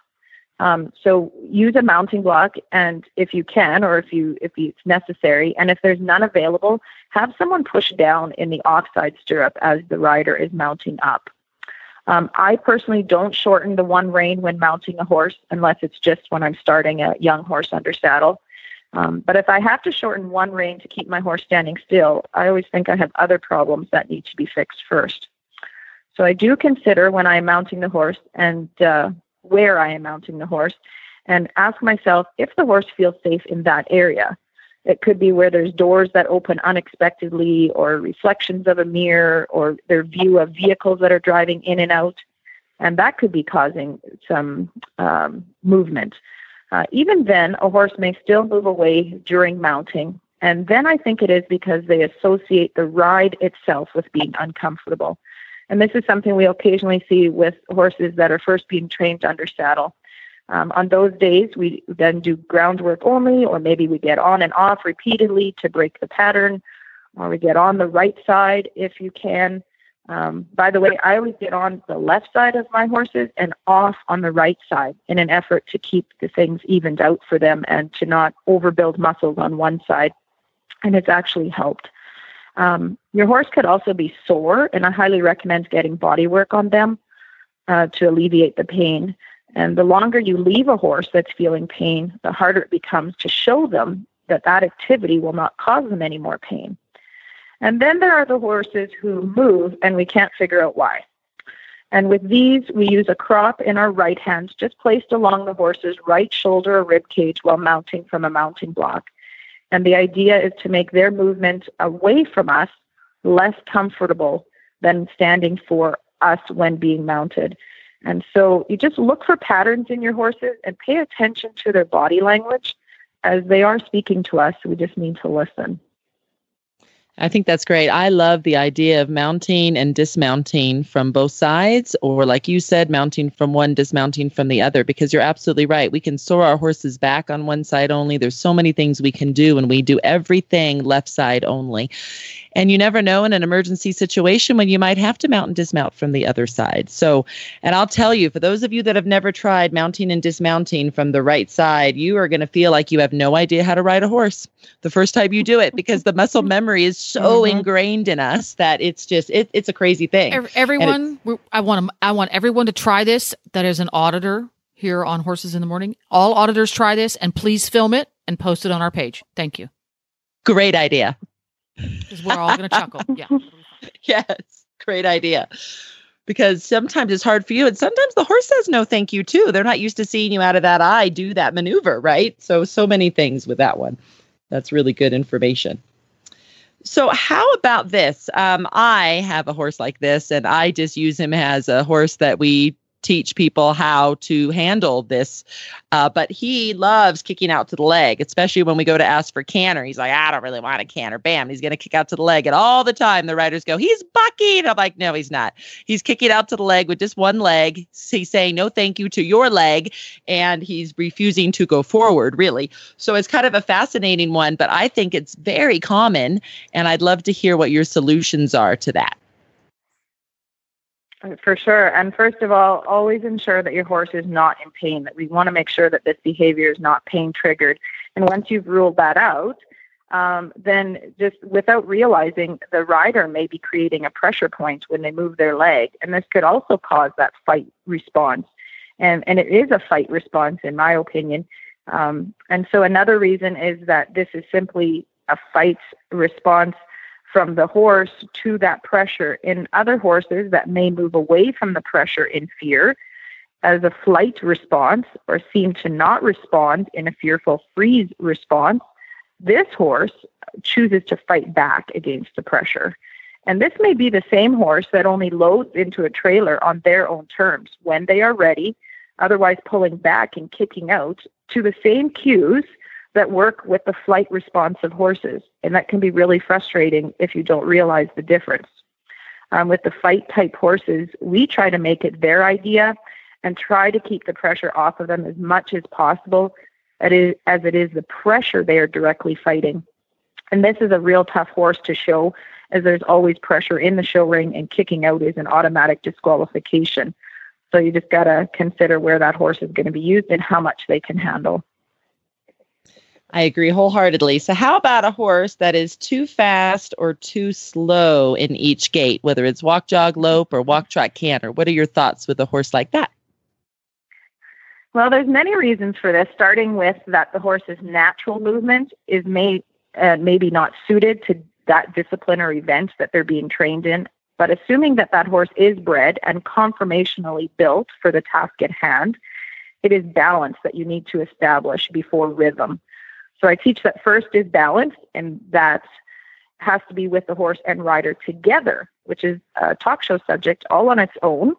Um, so use a mounting block, and if you can, or if you if it's necessary, and if there's none available, have someone push down in the offside stirrup as the rider is mounting up. Um, I personally don't shorten the one rein when mounting a horse unless it's just when I'm starting a young horse under saddle. Um, but if I have to shorten one rein to keep my horse standing still, I always think I have other problems that need to be fixed first. So I do consider when I am mounting the horse and uh, where I am mounting the horse and ask myself if the horse feels safe in that area. It could be where there's doors that open unexpectedly, or reflections of a mirror, or their view of vehicles that are driving in and out. And that could be causing some um, movement. Uh, even then, a horse may still move away during mounting. And then I think it is because they associate the ride itself with being uncomfortable. And this is something we occasionally see with horses that are first being trained under saddle. Um, on those days, we then do groundwork only, or maybe we get on and off repeatedly to break the pattern, or we get on the right side if you can. Um, by the way, I always get on the left side of my horses and off on the right side in an effort to keep the things evened out for them and to not overbuild muscles on one side. And it's actually helped. Um, your horse could also be sore, and I highly recommend getting body work on them uh, to alleviate the pain. And the longer you leave a horse that's feeling pain, the harder it becomes to show them that that activity will not cause them any more pain. And then there are the horses who move and we can't figure out why. And with these, we use a crop in our right hand, just placed along the horse's right shoulder or rib cage while mounting from a mounting block. And the idea is to make their movement away from us less comfortable than standing for us when being mounted. And so you just look for patterns in your horses and pay attention to their body language as they are speaking to us. We just need to listen. I think that's great. I love the idea of mounting and dismounting from both sides, or like you said, mounting from one, dismounting from the other, because you're absolutely right. We can sore our horses back on one side only. There's so many things we can do, and we do everything left side only. And you never know in an emergency situation when you might have to mount and dismount from the other side. So, and I'll tell you, for those of you that have never tried mounting and dismounting from the right side, you are going to feel like you have no idea how to ride a horse the first time you do it because the muscle memory is so mm-hmm. ingrained in us that it's just it, it's a crazy thing. Everyone, I want I want everyone to try this. That is an auditor here on Horses in the Morning. All auditors try this, and please film it and post it on our page. Thank you. Great idea. Because we're all going to chuckle. Yeah. yes. Great idea. Because sometimes it's hard for you, and sometimes the horse says no thank you too. They're not used to seeing you out of that eye do that maneuver, right? So, so many things with that one. That's really good information. So, how about this? Um, I have a horse like this, and I just use him as a horse that we teach people how to handle this. Uh, but he loves kicking out to the leg, especially when we go to ask for canter. He's like, I don't really want a canter. Bam, he's going to kick out to the leg. And all the time the riders go, he's bucking. I'm like, no, he's not. He's kicking out to the leg with just one leg. He's saying no thank you to your leg. And he's refusing to go forward, really. So it's kind of a fascinating one, but I think it's very common. And I'd love to hear what your solutions are to that. For sure. And first of all, always ensure that your horse is not in pain, that we want to make sure that this behavior is not pain triggered. And once you've ruled that out, um, then just without realizing, the rider may be creating a pressure point when they move their leg. And this could also cause that fight response. And, and it is a fight response, in my opinion. Um, and so another reason is that this is simply a fight response from the horse to that pressure. In other horses that may move away from the pressure in fear as a flight response or seem to not respond in a fearful freeze response, this horse chooses to fight back against the pressure. And this may be the same horse that only loads into a trailer on their own terms when they are ready, otherwise pulling back and kicking out to the same cues that work with the flight response of horses. And that can be really frustrating if you don't realize the difference. Um, with the fight type horses, we try to make it their idea and try to keep the pressure off of them as much as possible as it is the pressure they are directly fighting. And this is a real tough horse to show as there's always pressure in the show ring and kicking out is an automatic disqualification. So you just got to consider where that horse is going to be used and how much they can handle. I agree wholeheartedly. So, how about a horse that is too fast or too slow in each gait, whether it's walk, jog, lope, or walk, trot, canter? What are your thoughts with a horse like that? Well, there's many reasons for this, starting with that the horse's natural movement is may, uh, maybe not suited to that discipline or event that they're being trained in. But assuming that that horse is bred and conformationally built for the task at hand, it is balance that you need to establish before rhythm. So I teach that first is balance, and that has to be with the horse and rider together, which is a talk show subject all on its own.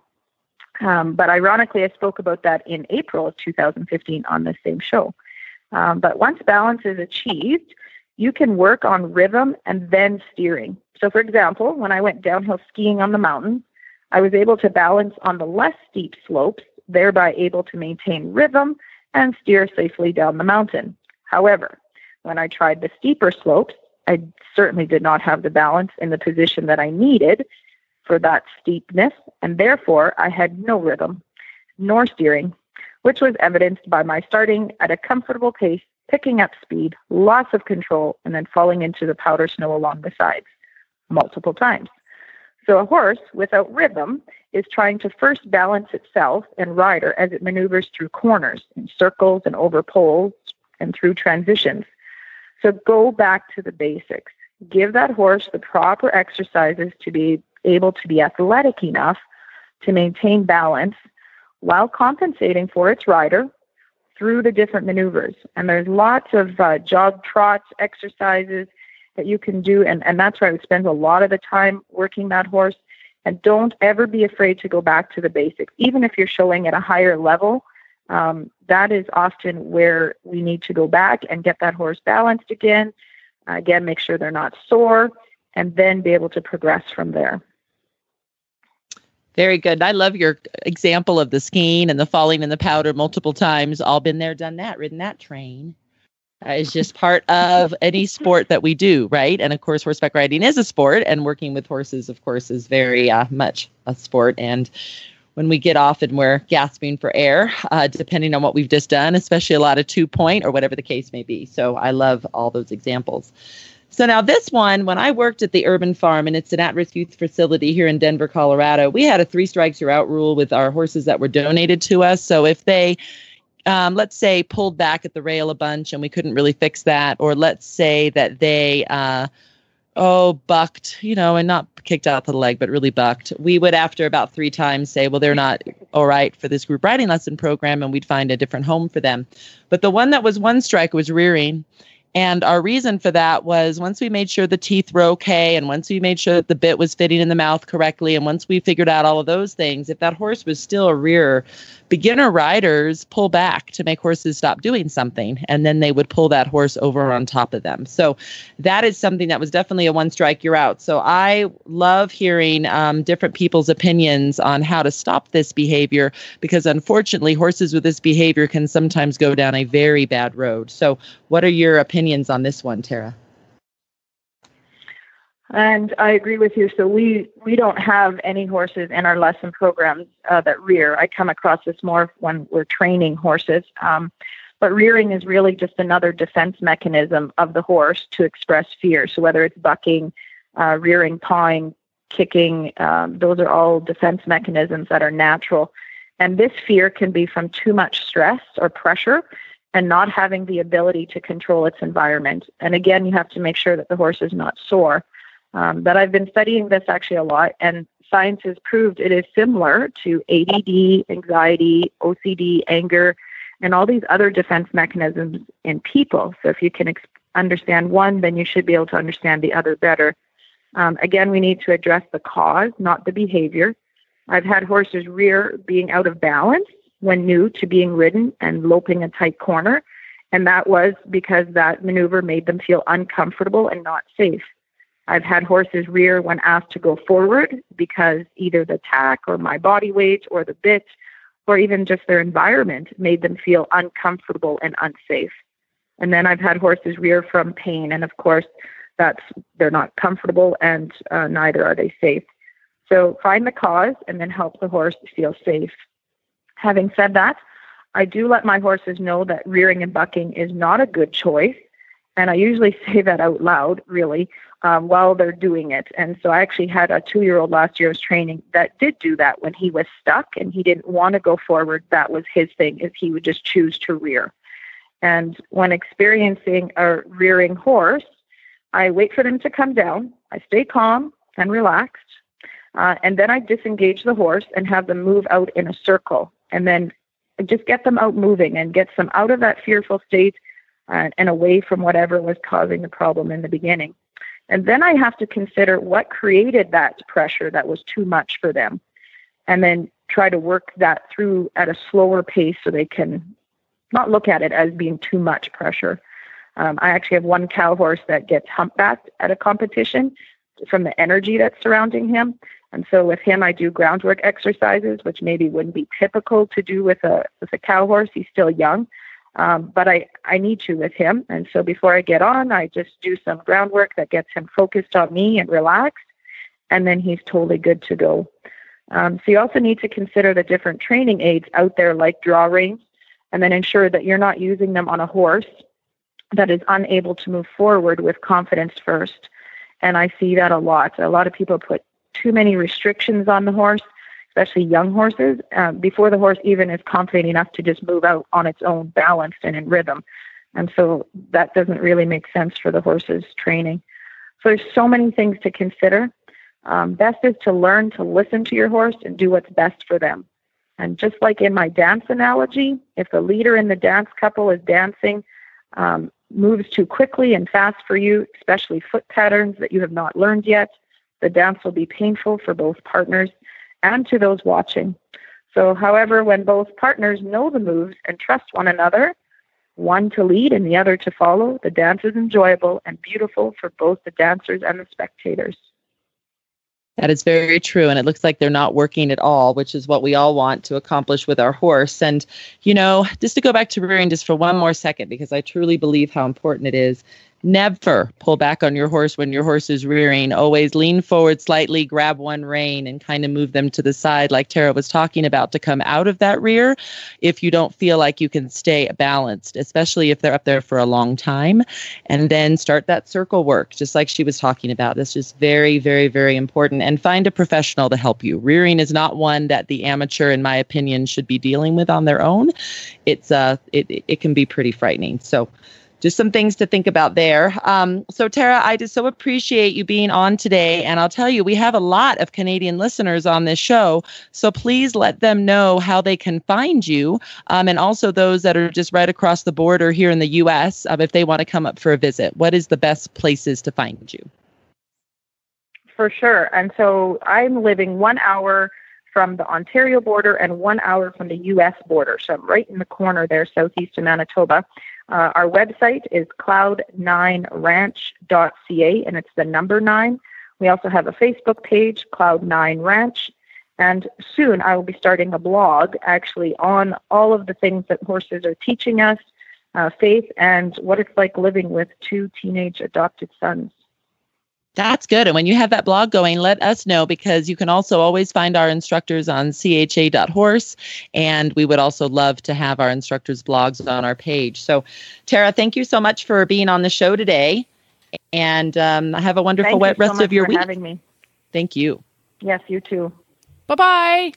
Um, but ironically, I spoke about that in April of 2015 on the same show. Um, but once balance is achieved, you can work on rhythm and then steering. So, for example, when I went downhill skiing on the mountain, I was able to balance on the less steep slopes, thereby able to maintain rhythm and steer safely down the mountain. However, when I tried the steeper slopes, I certainly did not have the balance in the position that I needed for that steepness, and therefore I had no rhythm nor steering, which was evidenced by my starting at a comfortable pace, picking up speed, loss of control, and then falling into the powder snow along the sides multiple times. So a horse without rhythm is trying to first balance itself and rider as it maneuvers through corners and circles and over poles and through transitions. So go back to the basics. Give that horse the proper exercises to be able to be athletic enough to maintain balance while compensating for its rider through the different maneuvers. And there's lots of uh, jog trots exercises that you can do. And, and that's where I would spend a lot of the time working that horse. And don't ever be afraid to go back to the basics. Even if you're showing at a higher level, um, that is often where we need to go back and get that horse balanced again. Uh, again, make sure they're not sore, and then be able to progress from there. Very good. I love your example of the skiing and the falling in the powder multiple times. All been there, done that, ridden that train. That is just part of any sport that we do, right? And of course, horseback riding is a sport, and working with horses, of course, is very uh, much a sport. And when we get off and we're gasping for air, uh, depending on what we've just done, especially a lot of two point or whatever the case may be. So I love all those examples. So now this one, when I worked at the urban farm and it's an at-risk youth facility here in Denver, Colorado, we had a three strikes you're out rule with our horses that were donated to us. So if they um, let's say pulled back at the rail a bunch and we couldn't really fix that, or let's say that they uh, oh bucked, you know, and not kicked out the leg, but really bucked. We would after about three times say, well, they're not all right for this group riding lesson program, and we'd find a different home for them. But the one that was one strike was rearing, and our reason for that was once we made sure the teeth were okay, and once we made sure that the bit was fitting in the mouth correctly, and once we figured out all of those things, if that horse was still a rear, beginner riders pull back to make horses stop doing something, and then they would pull that horse over on top of them. So that is something that was definitely a one strike, you're out. So I love hearing um, different people's opinions on how to stop this behavior because unfortunately, horses with this behavior can sometimes go down a very bad road. So, what are your opinions? Opinions on this one, Tara. And I agree with you. So we we don't have any horses in our lesson programs uh, that rear. I come across this more when we're training horses. Um, but rearing is really just another defense mechanism of the horse to express fear. So whether it's bucking, uh, rearing, pawing, kicking, um, those are all defense mechanisms that are natural. And this fear can be from too much stress or pressure and not having the ability to control its environment. And again, you have to make sure that the horse is not sore. Um, but I've been studying this actually a lot, and science has proved it is similar to ADD, anxiety, OCD, anger, and all these other defense mechanisms in people. So if you can ex- understand one, then you should be able to understand the other better. Um, again, we need to address the cause, not the behavior. I've had horses rear being out of balance when new to being ridden and loping a tight corner. And that was because that maneuver made them feel uncomfortable and not safe. I've had horses rear when asked to go forward because either the tack or my body weight or the bit or even just their environment made them feel uncomfortable and unsafe. And then I've had horses rear from pain. And of course, that's they're not comfortable and uh, neither are they safe. So find the cause and then help the horse feel safe. Having said that, I do let my horses know that rearing and bucking is not a good choice. And I usually say that out loud, really, um, while they're doing it. And so I actually had a two year old last year was training that did do that when he was stuck and he didn't want to go forward. That was his thing, is he would just choose to rear. And when experiencing a rearing horse, I wait for them to come down. I stay calm and relaxed. Uh, and then I disengage the horse and have them move out in a circle. And then just get them out moving and get them out of that fearful state uh, and away from whatever was causing the problem in the beginning. And then I have to consider what created that pressure that was too much for them. And then try to work that through at a slower pace so they can not look at it as being too much pressure. Um, I actually have one cow horse that gets humpbacked at a competition from the energy that's surrounding him. And so with him, I do groundwork exercises, which maybe wouldn't be typical to do with a with a cow horse. He's still young, um, but I I need to with him. And so before I get on, I just do some groundwork that gets him focused on me and relaxed, and then he's totally good to go. Um, so you also need to consider the different training aids out there, like draw reins, and then ensure that you're not using them on a horse that is unable to move forward with confidence first. And I see that a lot. A lot of people put too many restrictions on the horse, especially young horses, uh, before the horse even is confident enough to just move out on its own, balanced and in rhythm. And so that doesn't really make sense for the horse's training. So there's so many things to consider. Um, best is to learn to listen to your horse and do what's best for them. And just like in my dance analogy, if the leader in the dance couple is dancing um, moves too quickly and fast for you, especially foot patterns that you have not learned yet, the dance will be painful for both partners and to those watching. So, however, when both partners know the moves and trust one another, one to lead and the other to follow, the dance is enjoyable and beautiful for both the dancers and the spectators. That is very true. And it looks like they're not working at all, which is what we all want to accomplish with our horse. And, you know, just to go back to rearing just for one more second, because I truly believe how important it is Never pull back on your horse when your horse is rearing. Always lean forward slightly, grab one rein, and kind of move them to the side, like Tara was talking about, to come out of that rear if you don't feel like you can stay balanced, especially if they're up there for a long time. And then start that circle work, just like she was talking about. This is very, very, very important. And find a professional to help you. Rearing is not one that the amateur, in my opinion, should be dealing with on their own. It's uh, it it can be pretty frightening. So just some things to think about there. Um, so, Tara, I just so appreciate you being on today. And I'll tell you, we have a lot of Canadian listeners on this show. So please let them know how they can find you. Um, and also those that are just right across the border here in the U.S., um, if they want to come up for a visit. What is the best places to find you? For sure. And so I'm living one hour from the Ontario border and one hour from the U.S. border. So I'm right in the corner there, southeast of Manitoba. Uh, our website is cloud9ranch.ca, and it's the number nine. We also have a Facebook page, Cloud9 Ranch, and soon I will be starting a blog actually on all of the things that horses are teaching us, uh, faith, and what it's like living with two teenage adopted sons. That's good. And when you have that blog going, let us know because you can also always find our instructors on cha.horse. And we would also love to have our instructors' blogs on our page. So, Tara, thank you so much for being on the show today. And um, have a wonderful thank rest so of your week. having me. Thank you. Yes, you too. Bye bye.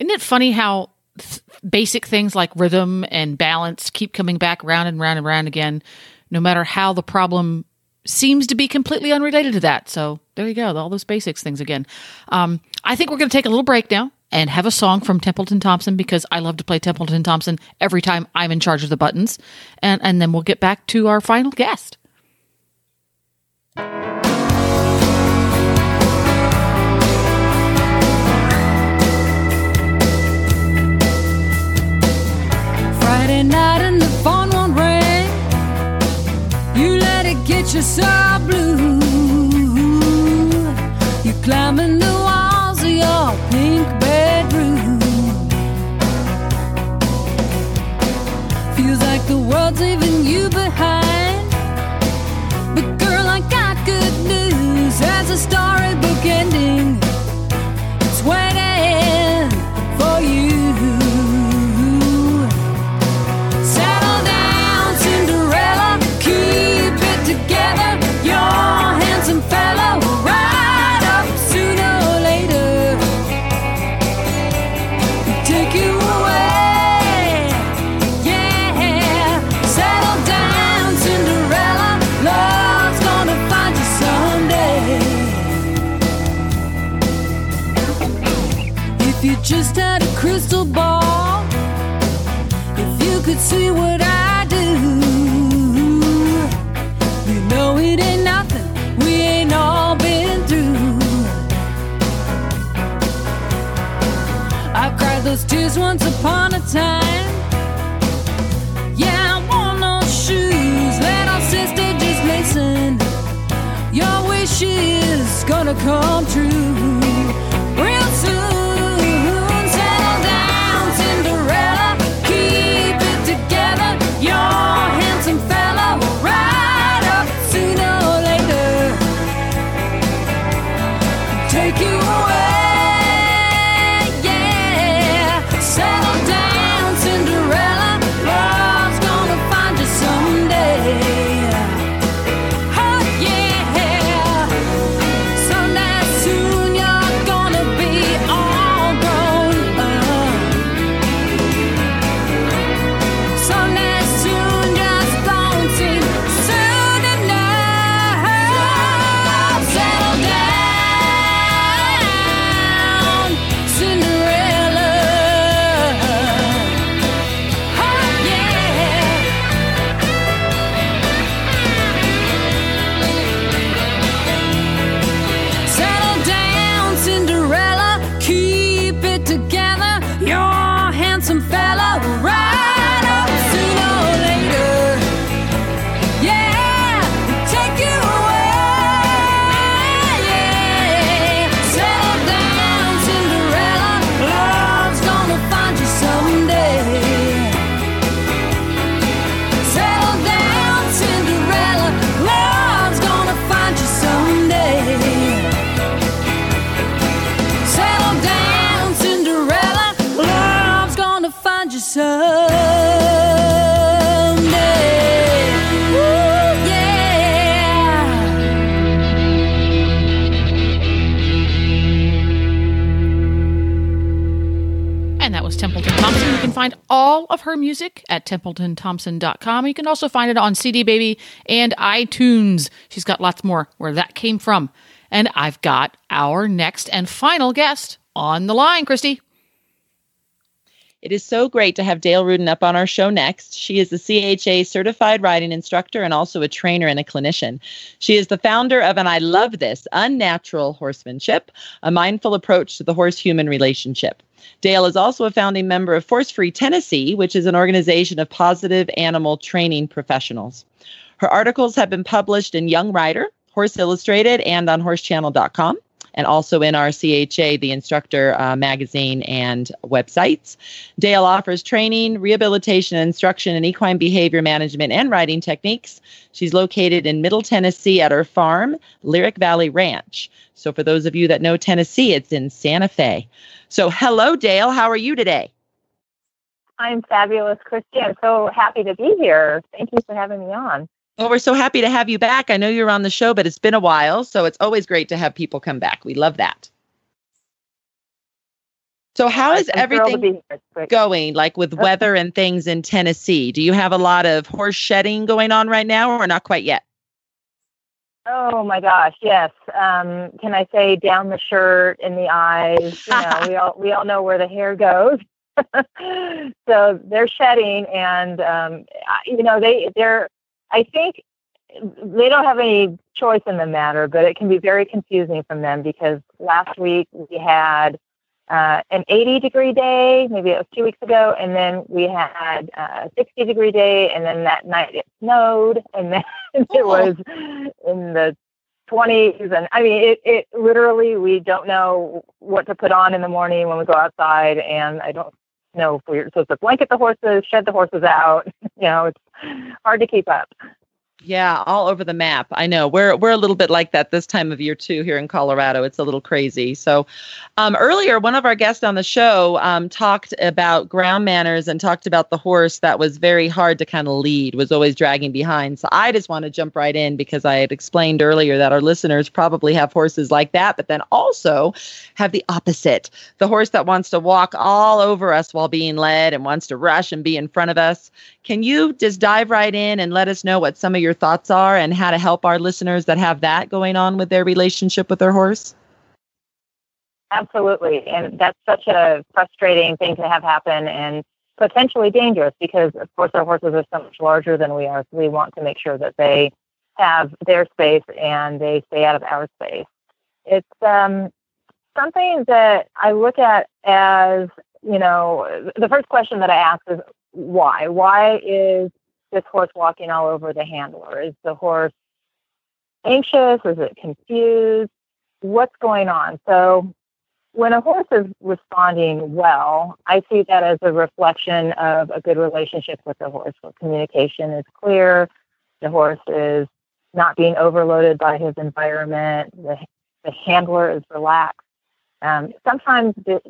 Isn't it funny how th- basic things like rhythm and balance keep coming back round and round and round again, no matter how the problem seems to be completely unrelated to that. So there you go, all those basics things again. Um, I think we're going to take a little break now and have a song from Templeton Thompson because I love to play Templeton Thompson every time I'm in charge of the buttons, and and then we'll get back to our final guest. It so blue. You're climbing the walls of your pink bedroom. Feels like the world's leaving you behind. But girl, I got good news. There's a storybook ending. See what I do, you know it ain't nothing we ain't all been through. I cried those tears once upon a time. Yeah, I want those shoes. Little sister, just listen. Your wish is gonna come true find all of her music at templetonthompson.com. You can also find it on CD Baby and iTunes. She's got lots more where that came from. And I've got our next and final guest on the line, Christy. It is so great to have Dale Rudin up on our show next. She is a CHA certified riding instructor and also a trainer and a clinician. She is the founder of, and I love this, Unnatural Horsemanship, a mindful approach to the horse human relationship. Dale is also a founding member of Force Free Tennessee, which is an organization of positive animal training professionals. Her articles have been published in Young Rider, Horse Illustrated, and on horsechannel.com, and also in our CHA, the instructor uh, magazine and websites. Dale offers training, rehabilitation, instruction in equine behavior management and riding techniques. She's located in Middle Tennessee at her farm, Lyric Valley Ranch. So, for those of you that know Tennessee, it's in Santa Fe. So, hello, Dale. How are you today? I'm fabulous, Christy. I'm so happy to be here. Thank you for having me on. Well, we're so happy to have you back. I know you're on the show, but it's been a while, so it's always great to have people come back. We love that. So, how is I'm thrilled to be everything here. Going, like with weather and things in Tennessee? Do you have a lot of horse shedding going on right now, or not quite yet? Oh my gosh, yes. Um, can I say down the shirt, in the eyes? You know, we all we all know where the hair goes. so they're shedding, and um, you know they they're. I think they don't have any choice in the matter, but it can be very confusing from them because last week we had uh, an 80 degree day, maybe it was two weeks ago, and then we had uh, a 60 degree day, and then that night it snowed, and then it was in the 20s, and I mean, it, it literally, we don't know what to put on in the morning when we go outside, and I don't know if we're supposed to blanket the horses, shed the horses out. you know, it's hard to keep up. Yeah, all over the map. I know we're we're a little bit like that this time of year too here in Colorado. It's a little crazy. So, um, earlier one of our guests on the show um, talked about ground manners and talked about the horse that was very hard to kind of lead, was always dragging behind. So I just want to jump right in because I had explained earlier that our listeners probably have horses like that, but then also have the opposite: the horse that wants to walk all over us while being led and wants to rush and be in front of us. Can you just dive right in and let us know what some of your thoughts are and how to help our listeners that have that going on with their relationship with their horse? Absolutely. And that's such a frustrating thing to have happen and potentially dangerous because, of course, our horses are so much larger than we are. So we want to make sure that they have their space and they stay out of our space. It's um, something that I look at as, you know, the first question that I ask is why? Why is this horse walking all over the handler? Is the horse anxious? Is it confused? What's going on? So when a horse is responding well, I see that as a reflection of a good relationship with the horse where communication is clear, the horse is not being overloaded by his environment, the, the handler is relaxed. Um, sometimes the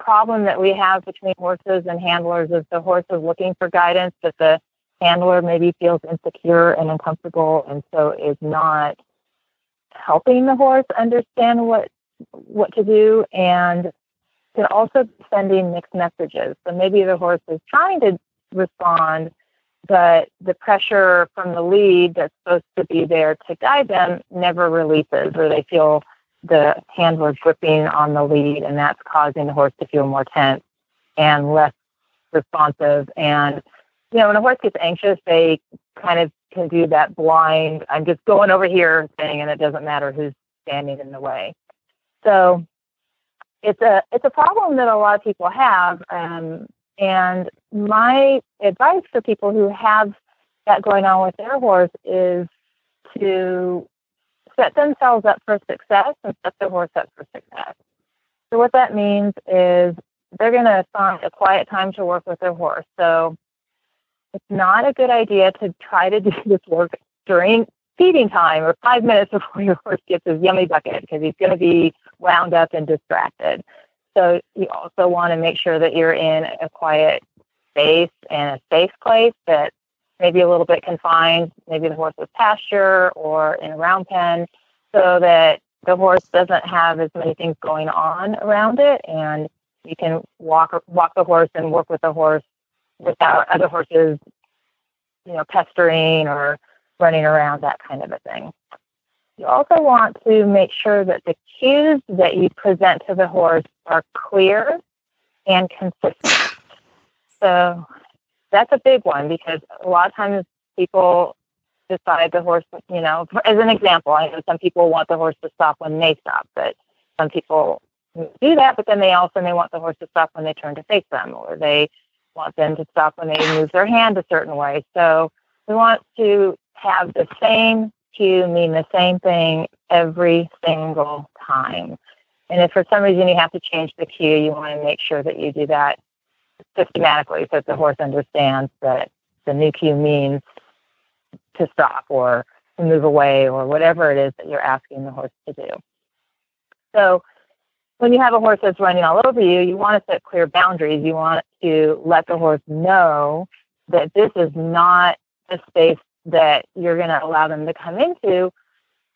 problem that we have between horses and handlers is the horse is looking for guidance, but the handler maybe feels insecure and uncomfortable and so is not helping the horse understand what what to do and can also be sending mixed messages. So maybe the horse is trying to respond, but the pressure from the lead that's supposed to be there to guide them never releases, or they feel the handler gripping on the lead, and that's causing the horse to feel more tense and less responsive. And you know, when a horse gets anxious, they kind of can do that blind, I'm just going over here thing, and it doesn't matter who's standing in the way. So it's a it's a problem that a lot of people have. Um, and my advice for people who have that going on with their horse is to set themselves up for success and set their horse up for success. So what that means is they're going to find a quiet time to work with their horse. So it's not a good idea to try to do this work during feeding time or five minutes before your horse gets his yummy bucket because he's going to be wound up and distracted. So you also want to make sure that you're in a quiet space and a safe place that maybe a little bit confined, maybe the horse's pasture or in a round pen, so that the horse doesn't have as many things going on around it, and you can walk walk the horse and work with the horse without other horses, you know, pestering or running around, that kind of a thing. You also want to make sure that the cues that you present to the horse are clear and consistent. So that's a big one because a lot of times people decide the horse, you know, as an example, I know some people want the horse to stop when they stop, but some people do that, but then they also may want the horse to stop when they turn to face them, or they want them to stop when they move their hand a certain way. So we want to have the same cue mean the same thing every single time. And if for some reason you have to change the cue, you want to make sure that you do that systematically so that the horse understands that the new cue means to stop or to move away or whatever it is that you're asking the horse to do. So when you have a horse that's running all over you, you want to set clear boundaries. You want to let the horse know that this is not a space that you're going to allow them to come into.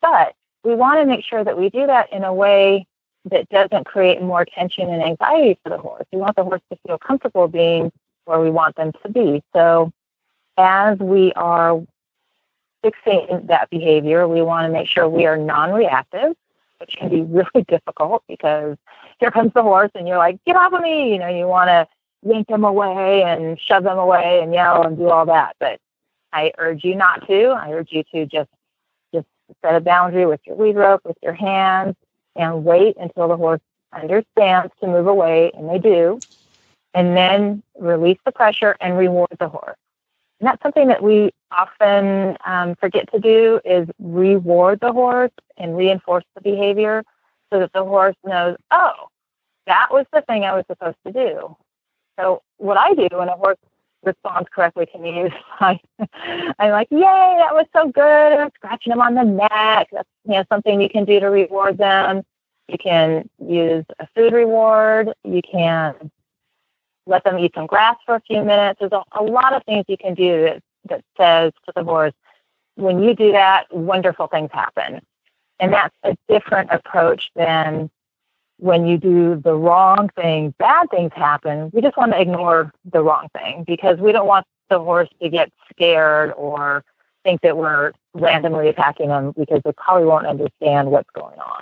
But we want to make sure that we do that in a way that doesn't create more tension and anxiety for the horse. We want the horse to feel comfortable being where we want them to be. So as we are fixing that behavior, we want to make sure we are non reactive, which can be really difficult because here comes the horse and you're like, get off of me. You know, you want to yank them away and shove them away and yell and do all that. But I urge you not to. I urge you to just just set a boundary with your lead rope, with your hands, and wait until the horse understands to move away, and they do, and then release the pressure and reward the horse. And that's something that we often um, forget to do is reward the horse and reinforce the behavior so that the horse knows, oh, that was the thing I was supposed to do. So what I do when a horse responds correctly to me is I, I'm like, yay, that was so good. I'm scratching them on the neck. That's you know something you can do to reward them. You can use a food reward. You can let them eat some grass for a few minutes. There's a, a lot of things you can do that, that says to the horse, when you do that, wonderful things happen. And that's a different approach than when you do the wrong thing, bad things happen. We just want to ignore the wrong thing because we don't want the horse to get scared or think that we're randomly attacking them because they probably won't understand what's going on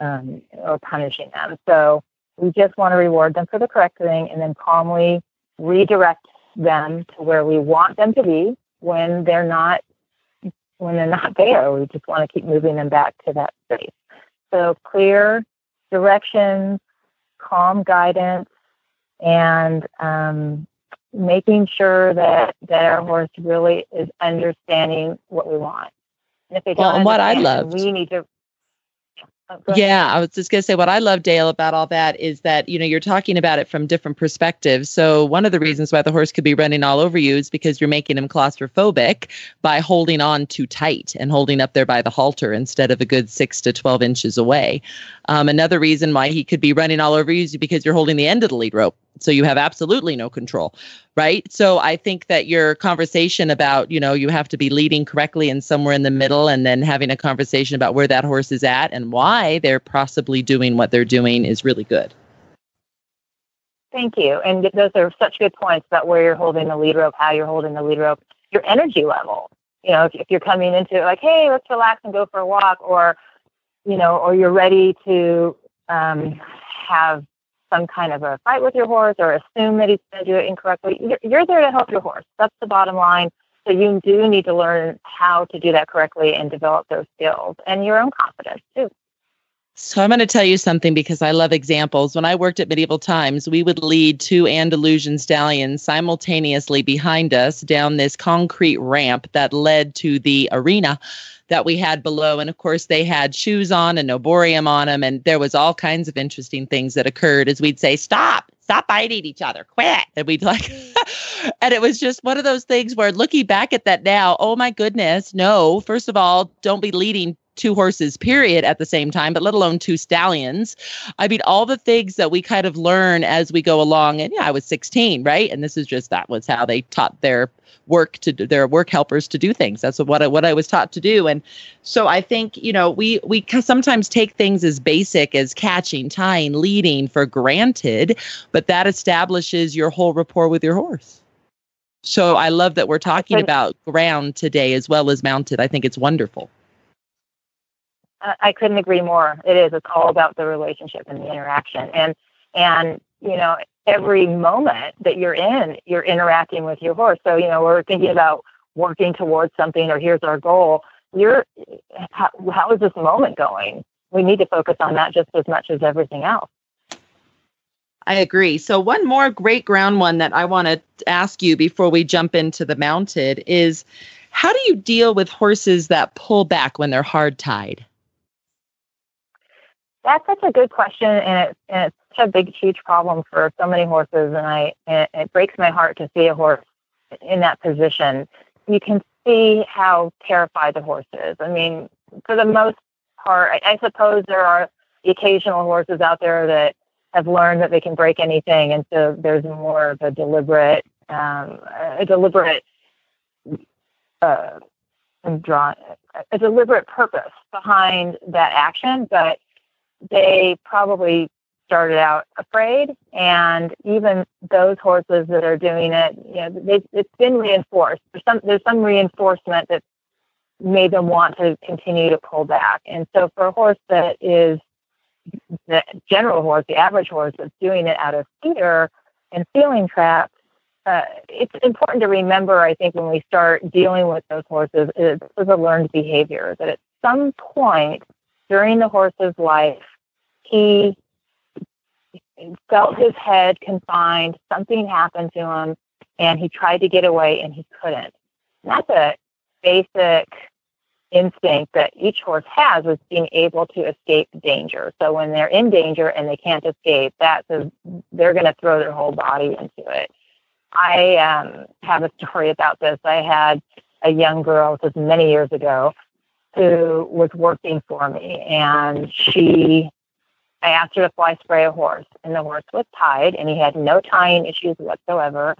um, or punishing them. So we just want to reward them for the correct thing and then calmly redirect them to where we want them to be when they're not when they're not there. We just want to keep moving them back to that space. So clear directions, calm guidance, and um, making sure that that our horse really is understanding what we want. And if they don't Well, and what I love, we need to. Oh. Yeah, I was just going to say what I love, Dale, about all that is that, you know, you're talking about it from different perspectives. So, one of the reasons why the horse could be running all over you is because you're making him claustrophobic by holding on too tight and holding up there by the halter instead of a good six to 12 inches away. Um, another reason why he could be running all over you is because you're holding the end of the lead rope. So, you have absolutely no control right so i think that your conversation about you know you have to be leading correctly and somewhere in the middle and then having a conversation about where that horse is at and why they're possibly doing what they're doing is really good Thank you. And those are such good points about where you're holding the lead rope, how you're holding the lead rope, your energy level. You know, if, if you're coming into it like, hey, let's relax and go for a walk, or, you know, or you're ready to um, have some kind of a fight with your horse or assume that he's going to do it incorrectly, you're, there to help your horse. That's the bottom line. So you do need to learn how to do that correctly and develop those skills and your own confidence too. So I'm going to tell you something because I love examples. When I worked at Medieval Times, we would lead two Andalusian stallions simultaneously behind us down this concrete ramp that led to the arena that we had below. And of course, they had shoes on and no borium on them. And there was all kinds of interesting things that occurred as we'd say, stop, stop biting each other, quit. And we'd like, and it was just one of those things where looking back at that now, oh my goodness, no, first of all, don't be leading two horses period at the same time but let alone two stallions. I mean all the things that we kind of learn as we go along. And yeah i was 16 right? And this is just that was how they taught their work to do, their work helpers to do things. That's what I, what I was taught to do. And so i think you know we we sometimes take things as basic as catching tying leading for granted but that establishes your whole rapport with your horse. So i love that we're talking about ground today as well as mounted. I think it's wonderful I couldn't agree more. It is. It's all about the relationship and the interaction. And and you know, every moment that you're in, you're interacting with your horse. So you know, we're thinking about working towards something, or here's our goal. You're how, how is this moment going? We need to focus on that just as much as everything else. I agree. So, one more great ground one that I want to ask you before we jump into the mounted is how do you deal with horses that pull back when they're hard tied? That's such a good question, and it's and it's such a big, huge problem for so many horses. And I and it breaks my heart to see a horse in that position. You can see how terrified the horse is. I mean, for the most part, I, I suppose there are the occasional horses out there that have learned that they can break anything, and so there's more of a deliberate, um, a deliberate, uh, a deliberate purpose behind that action, but they probably started out afraid and even those horses that are doing it you know they, it's been reinforced. There's some there's some reinforcement that made them want to continue to pull back. And so for a horse that is the general horse the average horse that's doing it out of fear and feeling trapped uh, it's important to remember i think when we start dealing with those horses this is a learned behavior that at some point during the horse's life he felt his head confined. Something happened to him, and he tried to get away, and he couldn't. That's a basic instinct that each horse has is being able to escape danger. So when they're in danger and they can't escape, that's a, they're going to throw their whole body into it. I um, have a story about this. I had a young girl, this was many years ago, who was working for me, and she, I asked her to fly spray a horse, and the horse was tied, and he had no tying issues whatsoever.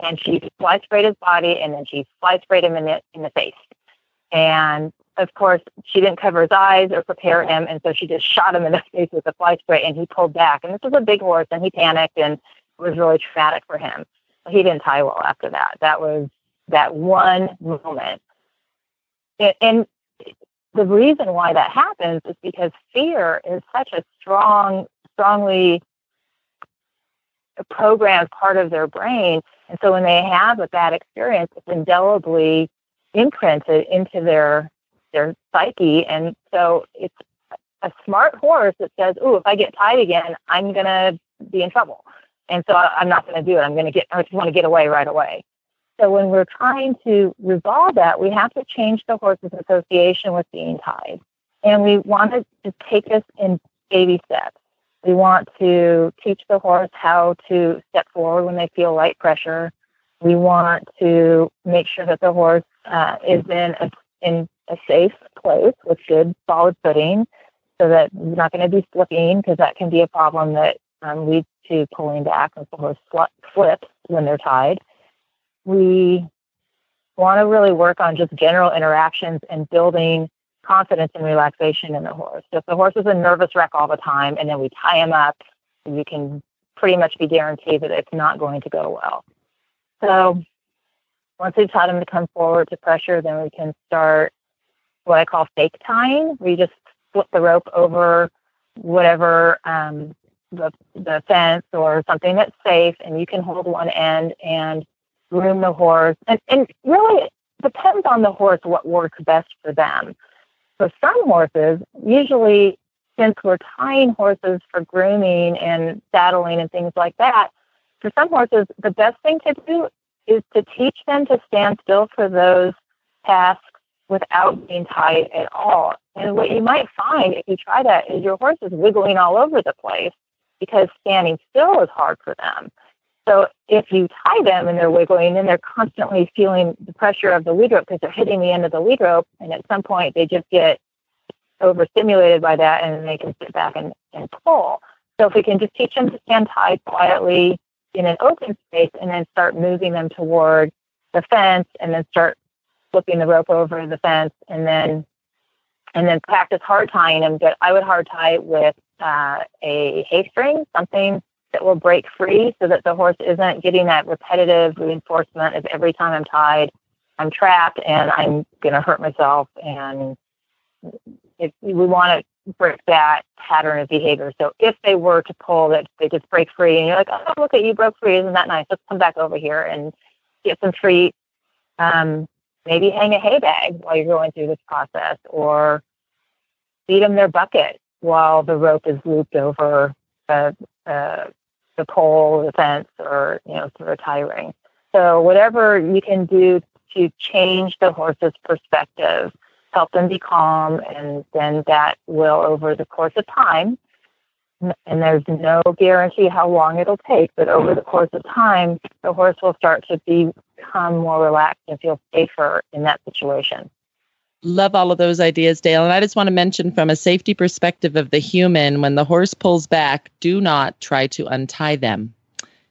And she fly sprayed his body, and then she fly sprayed him in the in the face. And of course, she didn't cover his eyes or prepare him, and so she just shot him in the face with the fly spray, and he pulled back. And this was a big horse, and he panicked, and it was really traumatic for him. He didn't tie well after that. That was that one moment. And, and the reason why that happens is because fear is such a strong, strongly programmed part of their brain. And so when they have a bad experience, it's indelibly imprinted into their their psyche. And so it's a smart horse that says, "Oh, if I get tied again, I'm gonna be in trouble." And so I'm not going to do it. I'm going to get, I just want to get away right away. So when we're trying to resolve that, we have to change the horse's association with being tied. And we want to take this in baby steps. We want to teach the horse how to step forward when they feel light pressure. We want to make sure that the horse uh, is in a, in a safe place with good solid footing so that he's not going to be slipping because that can be a problem that um, leads to pulling back as the horse flips when they're tied. We want to really work on just general interactions and building confidence and relaxation in the horse. So if the horse is a nervous wreck all the time and then we tie him up, you can pretty much be guaranteed that it's not going to go well. So once we've taught him to come forward to pressure, then we can start what I call fake tying. We just flip the rope over whatever um, the, the fence or something that's safe, and you can hold one end and groom the horse. And, and really, depends on the horse what works best for them. For some horses, usually since we're tying horses for grooming and saddling and things like that, for some horses, the best thing to do is to teach them to stand still for those tasks without being tied at all. And what you might find if you try that is your horse is wiggling all over the place because standing still is hard for them. So if you tie them and they're wiggling and they're constantly feeling the pressure of the lead rope because they're hitting the end of the lead rope, and at some point they just get overstimulated by that and they can sit back and, and pull. So if we can just teach them to stand tied quietly in an open space and then start moving them toward the fence and then start flipping the rope over the fence and then and then practice hard tying them. But I would hard tie with uh, a hay string, something that will break free so that the horse isn't getting that repetitive reinforcement of every time I'm tied, I'm trapped and I'm going to hurt myself. And if we want to break that pattern of behavior. So if they were to pull that they just break free and you're like, oh, look at you broke free. Isn't that nice? Let's come back over here and get some treats. Um, maybe hang a hay bag while you're going through this process or feed them their bucket while the rope is looped over the, uh, the pole, the fence, or you know through a tie ring. So whatever you can do to change the horse's perspective, help them be calm, and then that will, over the course of time, and there's no guarantee how long it'll take, but over the course of time, the horse will start to become more relaxed and feel safer in that situation. Love all of those ideas, Dale. And I just want to mention from a safety perspective of the human, when the horse pulls back, do not try to untie them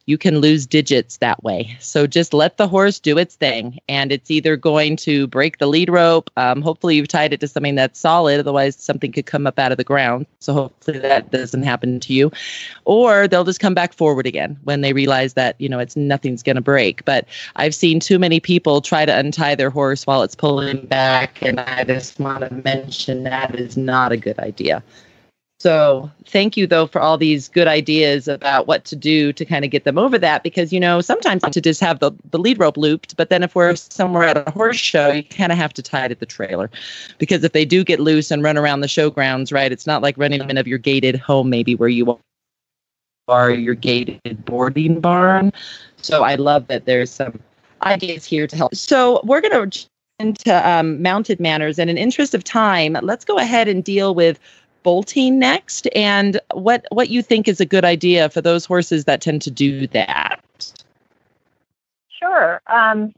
you can lose digits that way. So just let the horse do its thing. And it's either going to break the lead rope. Um, hopefully, you've tied it to something that's solid. Otherwise, something could come up out of the ground. So hopefully, that doesn't happen to you. Or they'll just come back forward again when they realize that, you know, it's nothing's going to break. But I've seen too many people try to untie their horse while it's pulling back. And I just want to mention that is not a good idea. So thank you though for all these good ideas about what to do to kind of get them over that because you know sometimes to just have the, the lead rope looped, but then if we're somewhere at a horse show, you kind of have to tie it at the trailer because if they do get loose and run around the showgrounds, right, it's not like running them in of your gated home maybe where you are your gated boarding barn. So I love that there's some ideas here to help. So we're going to into um, mounted manners. And in interest of time, let's go ahead and deal with bolting next and what what you think is a good idea for those horses that tend to do that. Sure. Um,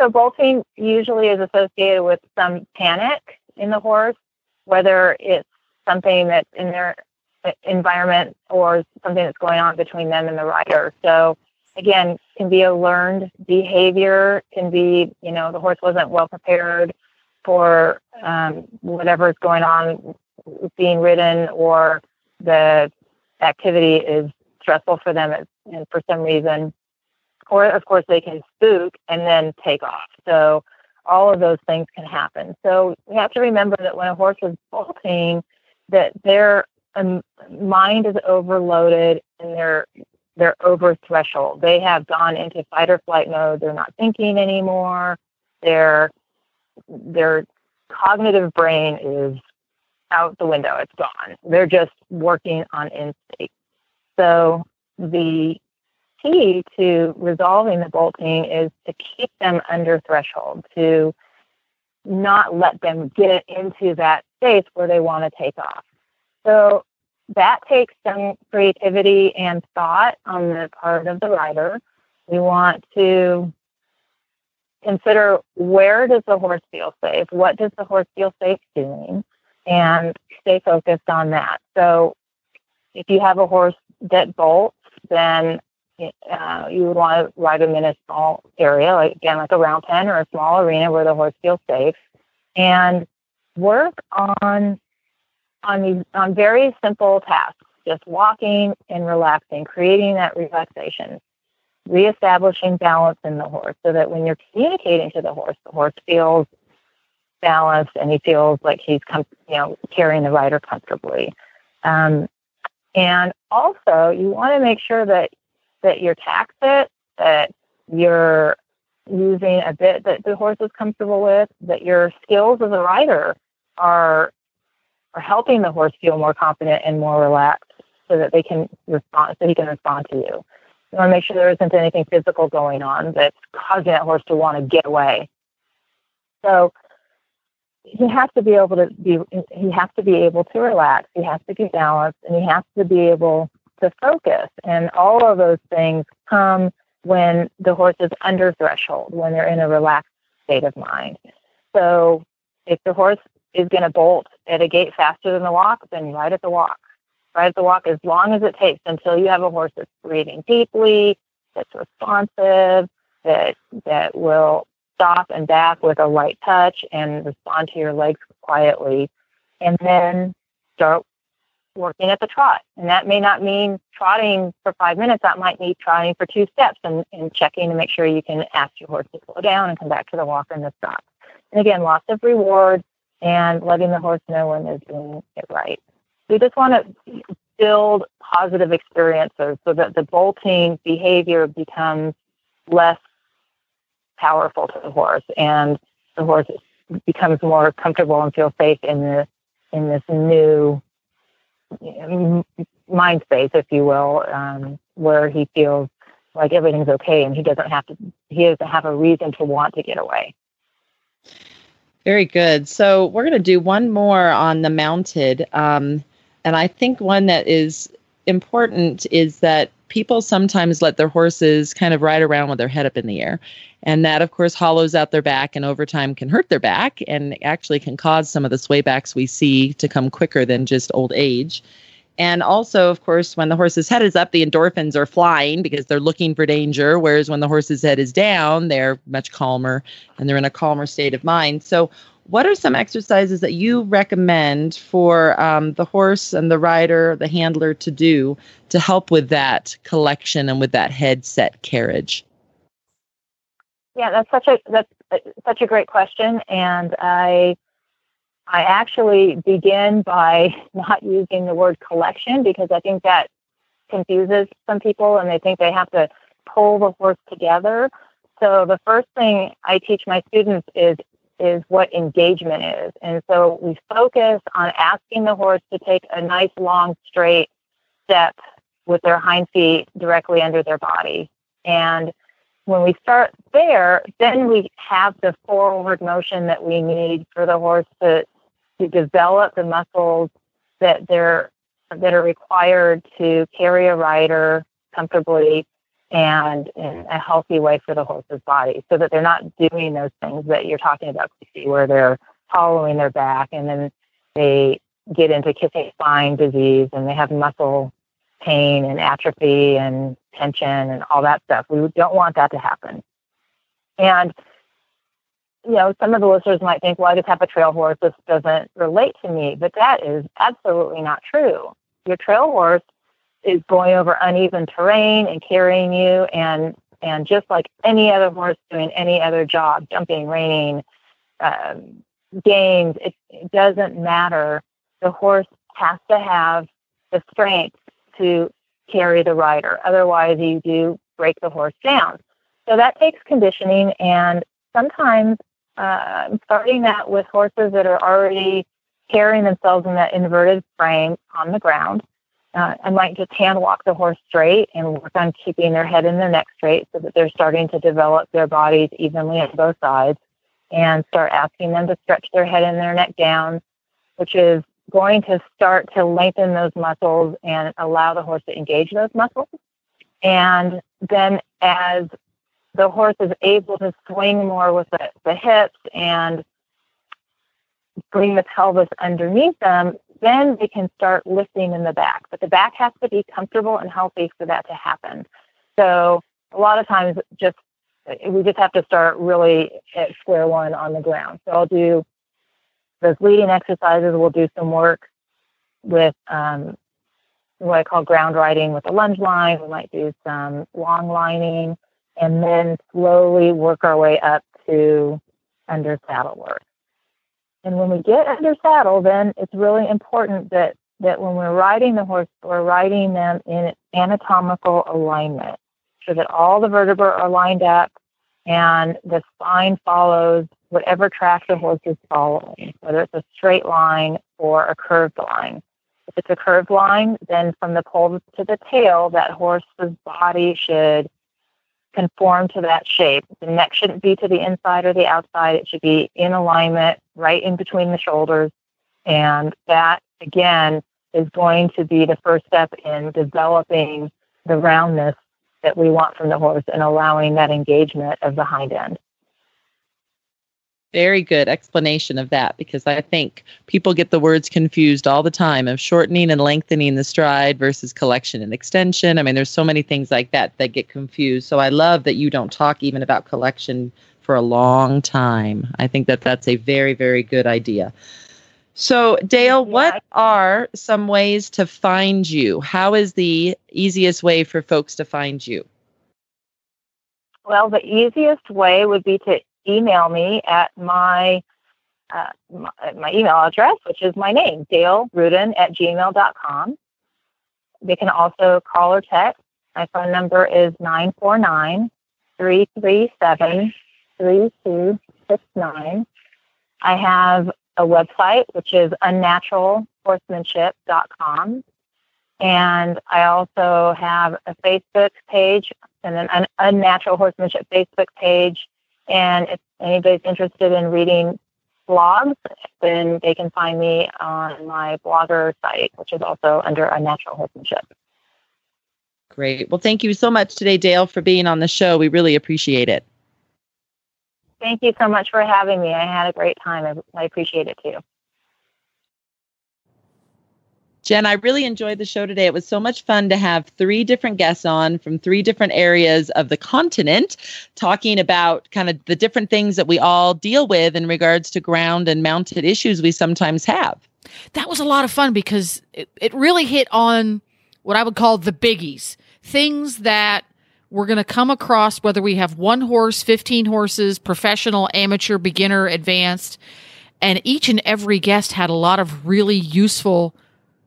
so bolting usually is associated with some panic in the horse, whether it's something that's in their uh, environment or something that's going on between them and the rider. So again, can be a learned behavior, can be, you know, the horse wasn't well prepared for um, whatever is going on being ridden or the activity is stressful for them and for some reason. Or, of course, they can spook and then take off. So, all of those things can happen. So, we have to remember that when a horse is bolting, that their um, mind is overloaded and they're they're over threshold. They have gone into fight or flight mode. They're not thinking anymore. Their their cognitive brain is out the window. It's gone. They're just working on instinct. So the key to resolving the bolting is to keep them under threshold, to not let them get into that space where they want to take off. So that takes some creativity and thought on the part of the rider. We want to consider where does the horse feel safe? What does the horse feel safe doing? And stay focused on that. So if you have a horse that bolts, then uh, you would want to ride them in a small area, like again, like a round pen or a small arena where the horse feels safe, and work on on these on very simple tasks, just walking and relaxing, creating that relaxation, reestablishing balance in the horse so that when you're communicating to the horse, the horse feels balanced and he feels like he's com- you know carrying the rider comfortably. Um, and also, you want to make sure that that your tack fit, that you're using a bit that the horse is comfortable with, that your skills as a rider are are helping the horse feel more confident and more relaxed so that they can respond so he can respond to you. You want to make sure there isn't anything physical going on that's causing that horse to want to get away. So he has to be able to be he has to be able to relax, he has to be balanced, and he has to be able to focus. And all of those things come when the horse is under threshold, when they're in a relaxed state of mind. So if the horse is going to bolt at a gait faster than the walk, then ride at the walk. Ride at the walk as long as it takes until you have a horse that's breathing deeply, that's responsive, that that will stop and back with a light touch and respond to your legs quietly, and then start working at the trot. And that may not mean trotting for five minutes. That might mean trotting for two steps and, and checking to make sure you can ask your horse to slow down and come back to the walk and the stop. And again, lots of rewards and letting the horse know when they're doing it right. We just want to build positive experiences so that the bolting behavior becomes less powerful to the horse and the horse becomes more comfortable and feels safe in the in this new mind space, if you will, um, where he feels like everything's okay and he doesn't have to he doesn't have a reason to want to get away. Very good. So we're going to do one more on the mounted. Um, and I think one that is important is that people sometimes let their horses kind of ride around with their head up in the air. And that, of course, hollows out their back and over time can hurt their back and actually can cause some of the swaybacks we see to come quicker than just old age. And also, of course, when the horse's head is up, the endorphins are flying because they're looking for danger. Whereas when the horse's head is down, they're much calmer and they're in a calmer state of mind. So, what are some exercises that you recommend for um, the horse and the rider, the handler to do to help with that collection and with that headset carriage? Yeah, that's such a that's such a great question, and I I actually begin by not using the word collection because I think that confuses some people and they think they have to pull the horse together. So the first thing I teach my students is is what engagement is. And so we focus on asking the horse to take a nice long straight step with their hind feet directly under their body. And when we start there, then we have the forward motion that we need for the horse to, to develop the muscles that they're that are required to carry a rider comfortably and in a healthy way for the horse's body so that they're not doing those things that you're talking about, Christy, where they're hollowing their back and then they get into kissing spine disease and they have muscle pain and atrophy and tension and all that stuff. We don't want that to happen. And you know, some of the listeners might think, well, I just have a trail horse. This doesn't relate to me. But that is absolutely not true. Your trail horse is going over uneven terrain and carrying you and and just like any other horse doing any other job, jumping, reining, um, games, it, it doesn't matter. The horse has to have the strength to carry the rider. Otherwise, you do break the horse down. So that takes conditioning, and sometimes uh, starting that with horses that are already carrying themselves in that inverted frame on the ground. Uh, I might just hand walk the horse straight and work on keeping their head and their neck straight so that they're starting to develop their bodies evenly on both sides and start asking them to stretch their head and their neck down, which is going to start to lengthen those muscles and allow the horse to engage those muscles. And then as the horse is able to swing more with the, the hips and bring the pelvis underneath them, then they can start lifting in the back. But the back has to be comfortable and healthy for that to happen. So a lot of times just we just have to start really at square one on the ground. So I'll do those leading exercises. We'll do some work with um, what I call ground riding with a lunge line. We might do some long lining and then slowly work our way up to under saddle work. And when we get under saddle, then it's really important that, that when we're riding the horse, we're riding them in anatomical alignment so that all the vertebrae are lined up and the spine follows whatever track the horse is following, whether it's a straight line or a curved line. If it's a curved line, then from the poll to the tail, that horse's body should conform to that shape. The neck shouldn't be to the inside or the outside. It should be in alignment, right in between the shoulders. And that, again, is going to be the first step in developing the roundness that we want from the horse and allowing that engagement of the hind end. Very good explanation of that because I think people get the words confused all the time of shortening and lengthening the stride versus collection and extension. I mean, there's so many things like that that get confused. So I love that you don't talk even about collection for a long time. I think that that's a very, very good idea. So, Dale, what are some ways to find you? How is the easiest way for folks to find you? Well, the easiest way would be to email me at my, uh, my, my, email address, which is my name, Dale Rudin at gmail.com. They can also call or text. My phone number is 949 337 3269. I have a website, which is unnaturalhorsemanship.com. And I also have a Facebook page and an unnatural horsemanship Facebook page and if anybody's interested in reading blogs, then they can find me on my blogger site, which is also under Unnatural Horsemanship. Great. Well, thank you so much today, Dale, for being on the show. We really appreciate it. Thank you so much for having me. I had a great time. I, I appreciate it too. Jen, I really enjoyed the show today. It was so much fun to have three different guests on from three different areas of the continent talking about kind of the different things that we all deal with in regards to ground and mounted issues we sometimes have. That was a lot of fun because it, it really hit on what I would call the biggies things that we're going to come across, whether we have one horse, 15 horses, professional, amateur, beginner, advanced. And each and every guest had a lot of really useful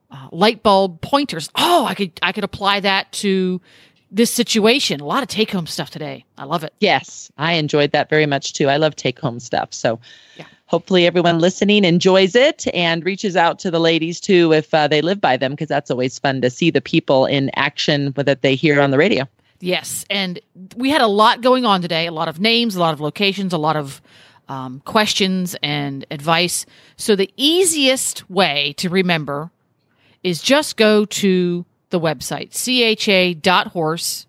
uh, light bulb pointers. Oh, I could I could apply that to this situation. A lot of take home stuff today. I love it. Yes, I enjoyed that very much too. I love take home stuff. So, yeah. hopefully everyone listening enjoys it and reaches out to the ladies too if uh, they live by them because that's always fun to see the people in action that they hear on the radio. Yes, and we had a lot going on today. A lot of names, a lot of locations, a lot of um, questions and advice. So the easiest way to remember is just go to the website cha.horse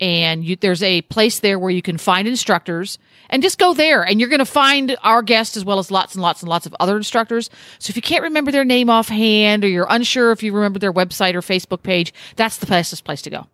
and you, there's a place there where you can find instructors and just go there and you're going to find our guest as well as lots and lots and lots of other instructors so if you can't remember their name offhand or you're unsure if you remember their website or facebook page that's the fastest place to go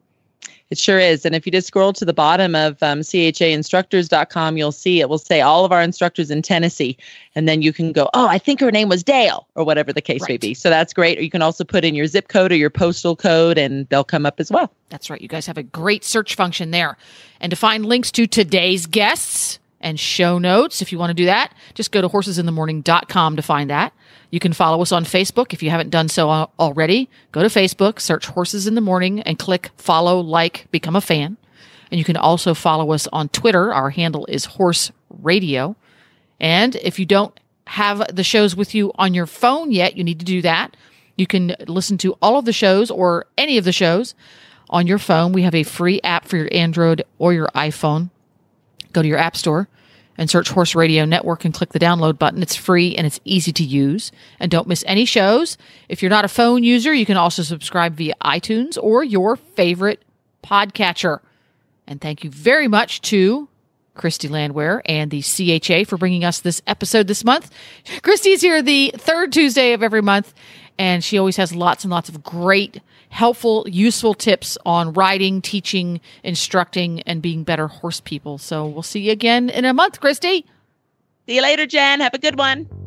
it sure is. And if you just scroll to the bottom of um, chainstructors.com, you'll see it will say all of our instructors in Tennessee. And then you can go, oh, I think her name was Dale, or whatever the case right. may be. So that's great. Or you can also put in your zip code or your postal code, and they'll come up as well. That's right. You guys have a great search function there. And to find links to today's guests, and show notes. If you want to do that, just go to horsesinthemorning.com to find that. You can follow us on Facebook if you haven't done so already. Go to Facebook, search Horses in the Morning, and click follow, like, become a fan. And you can also follow us on Twitter. Our handle is Horse Radio. And if you don't have the shows with you on your phone yet, you need to do that. You can listen to all of the shows or any of the shows on your phone. We have a free app for your Android or your iPhone. Go to your App Store and search Horse Radio Network and click the download button. It's free and it's easy to use. And don't miss any shows. If you're not a phone user, you can also subscribe via iTunes or your favorite podcatcher. And thank you very much to Christy Landwehr and the CHA for bringing us this episode this month. Christy's here the third Tuesday of every month, and she always has lots and lots of great helpful, useful tips on riding, teaching, instructing, and being better horse people. So we'll see you again in a month, Christy. See you later, Jen. Have a good one.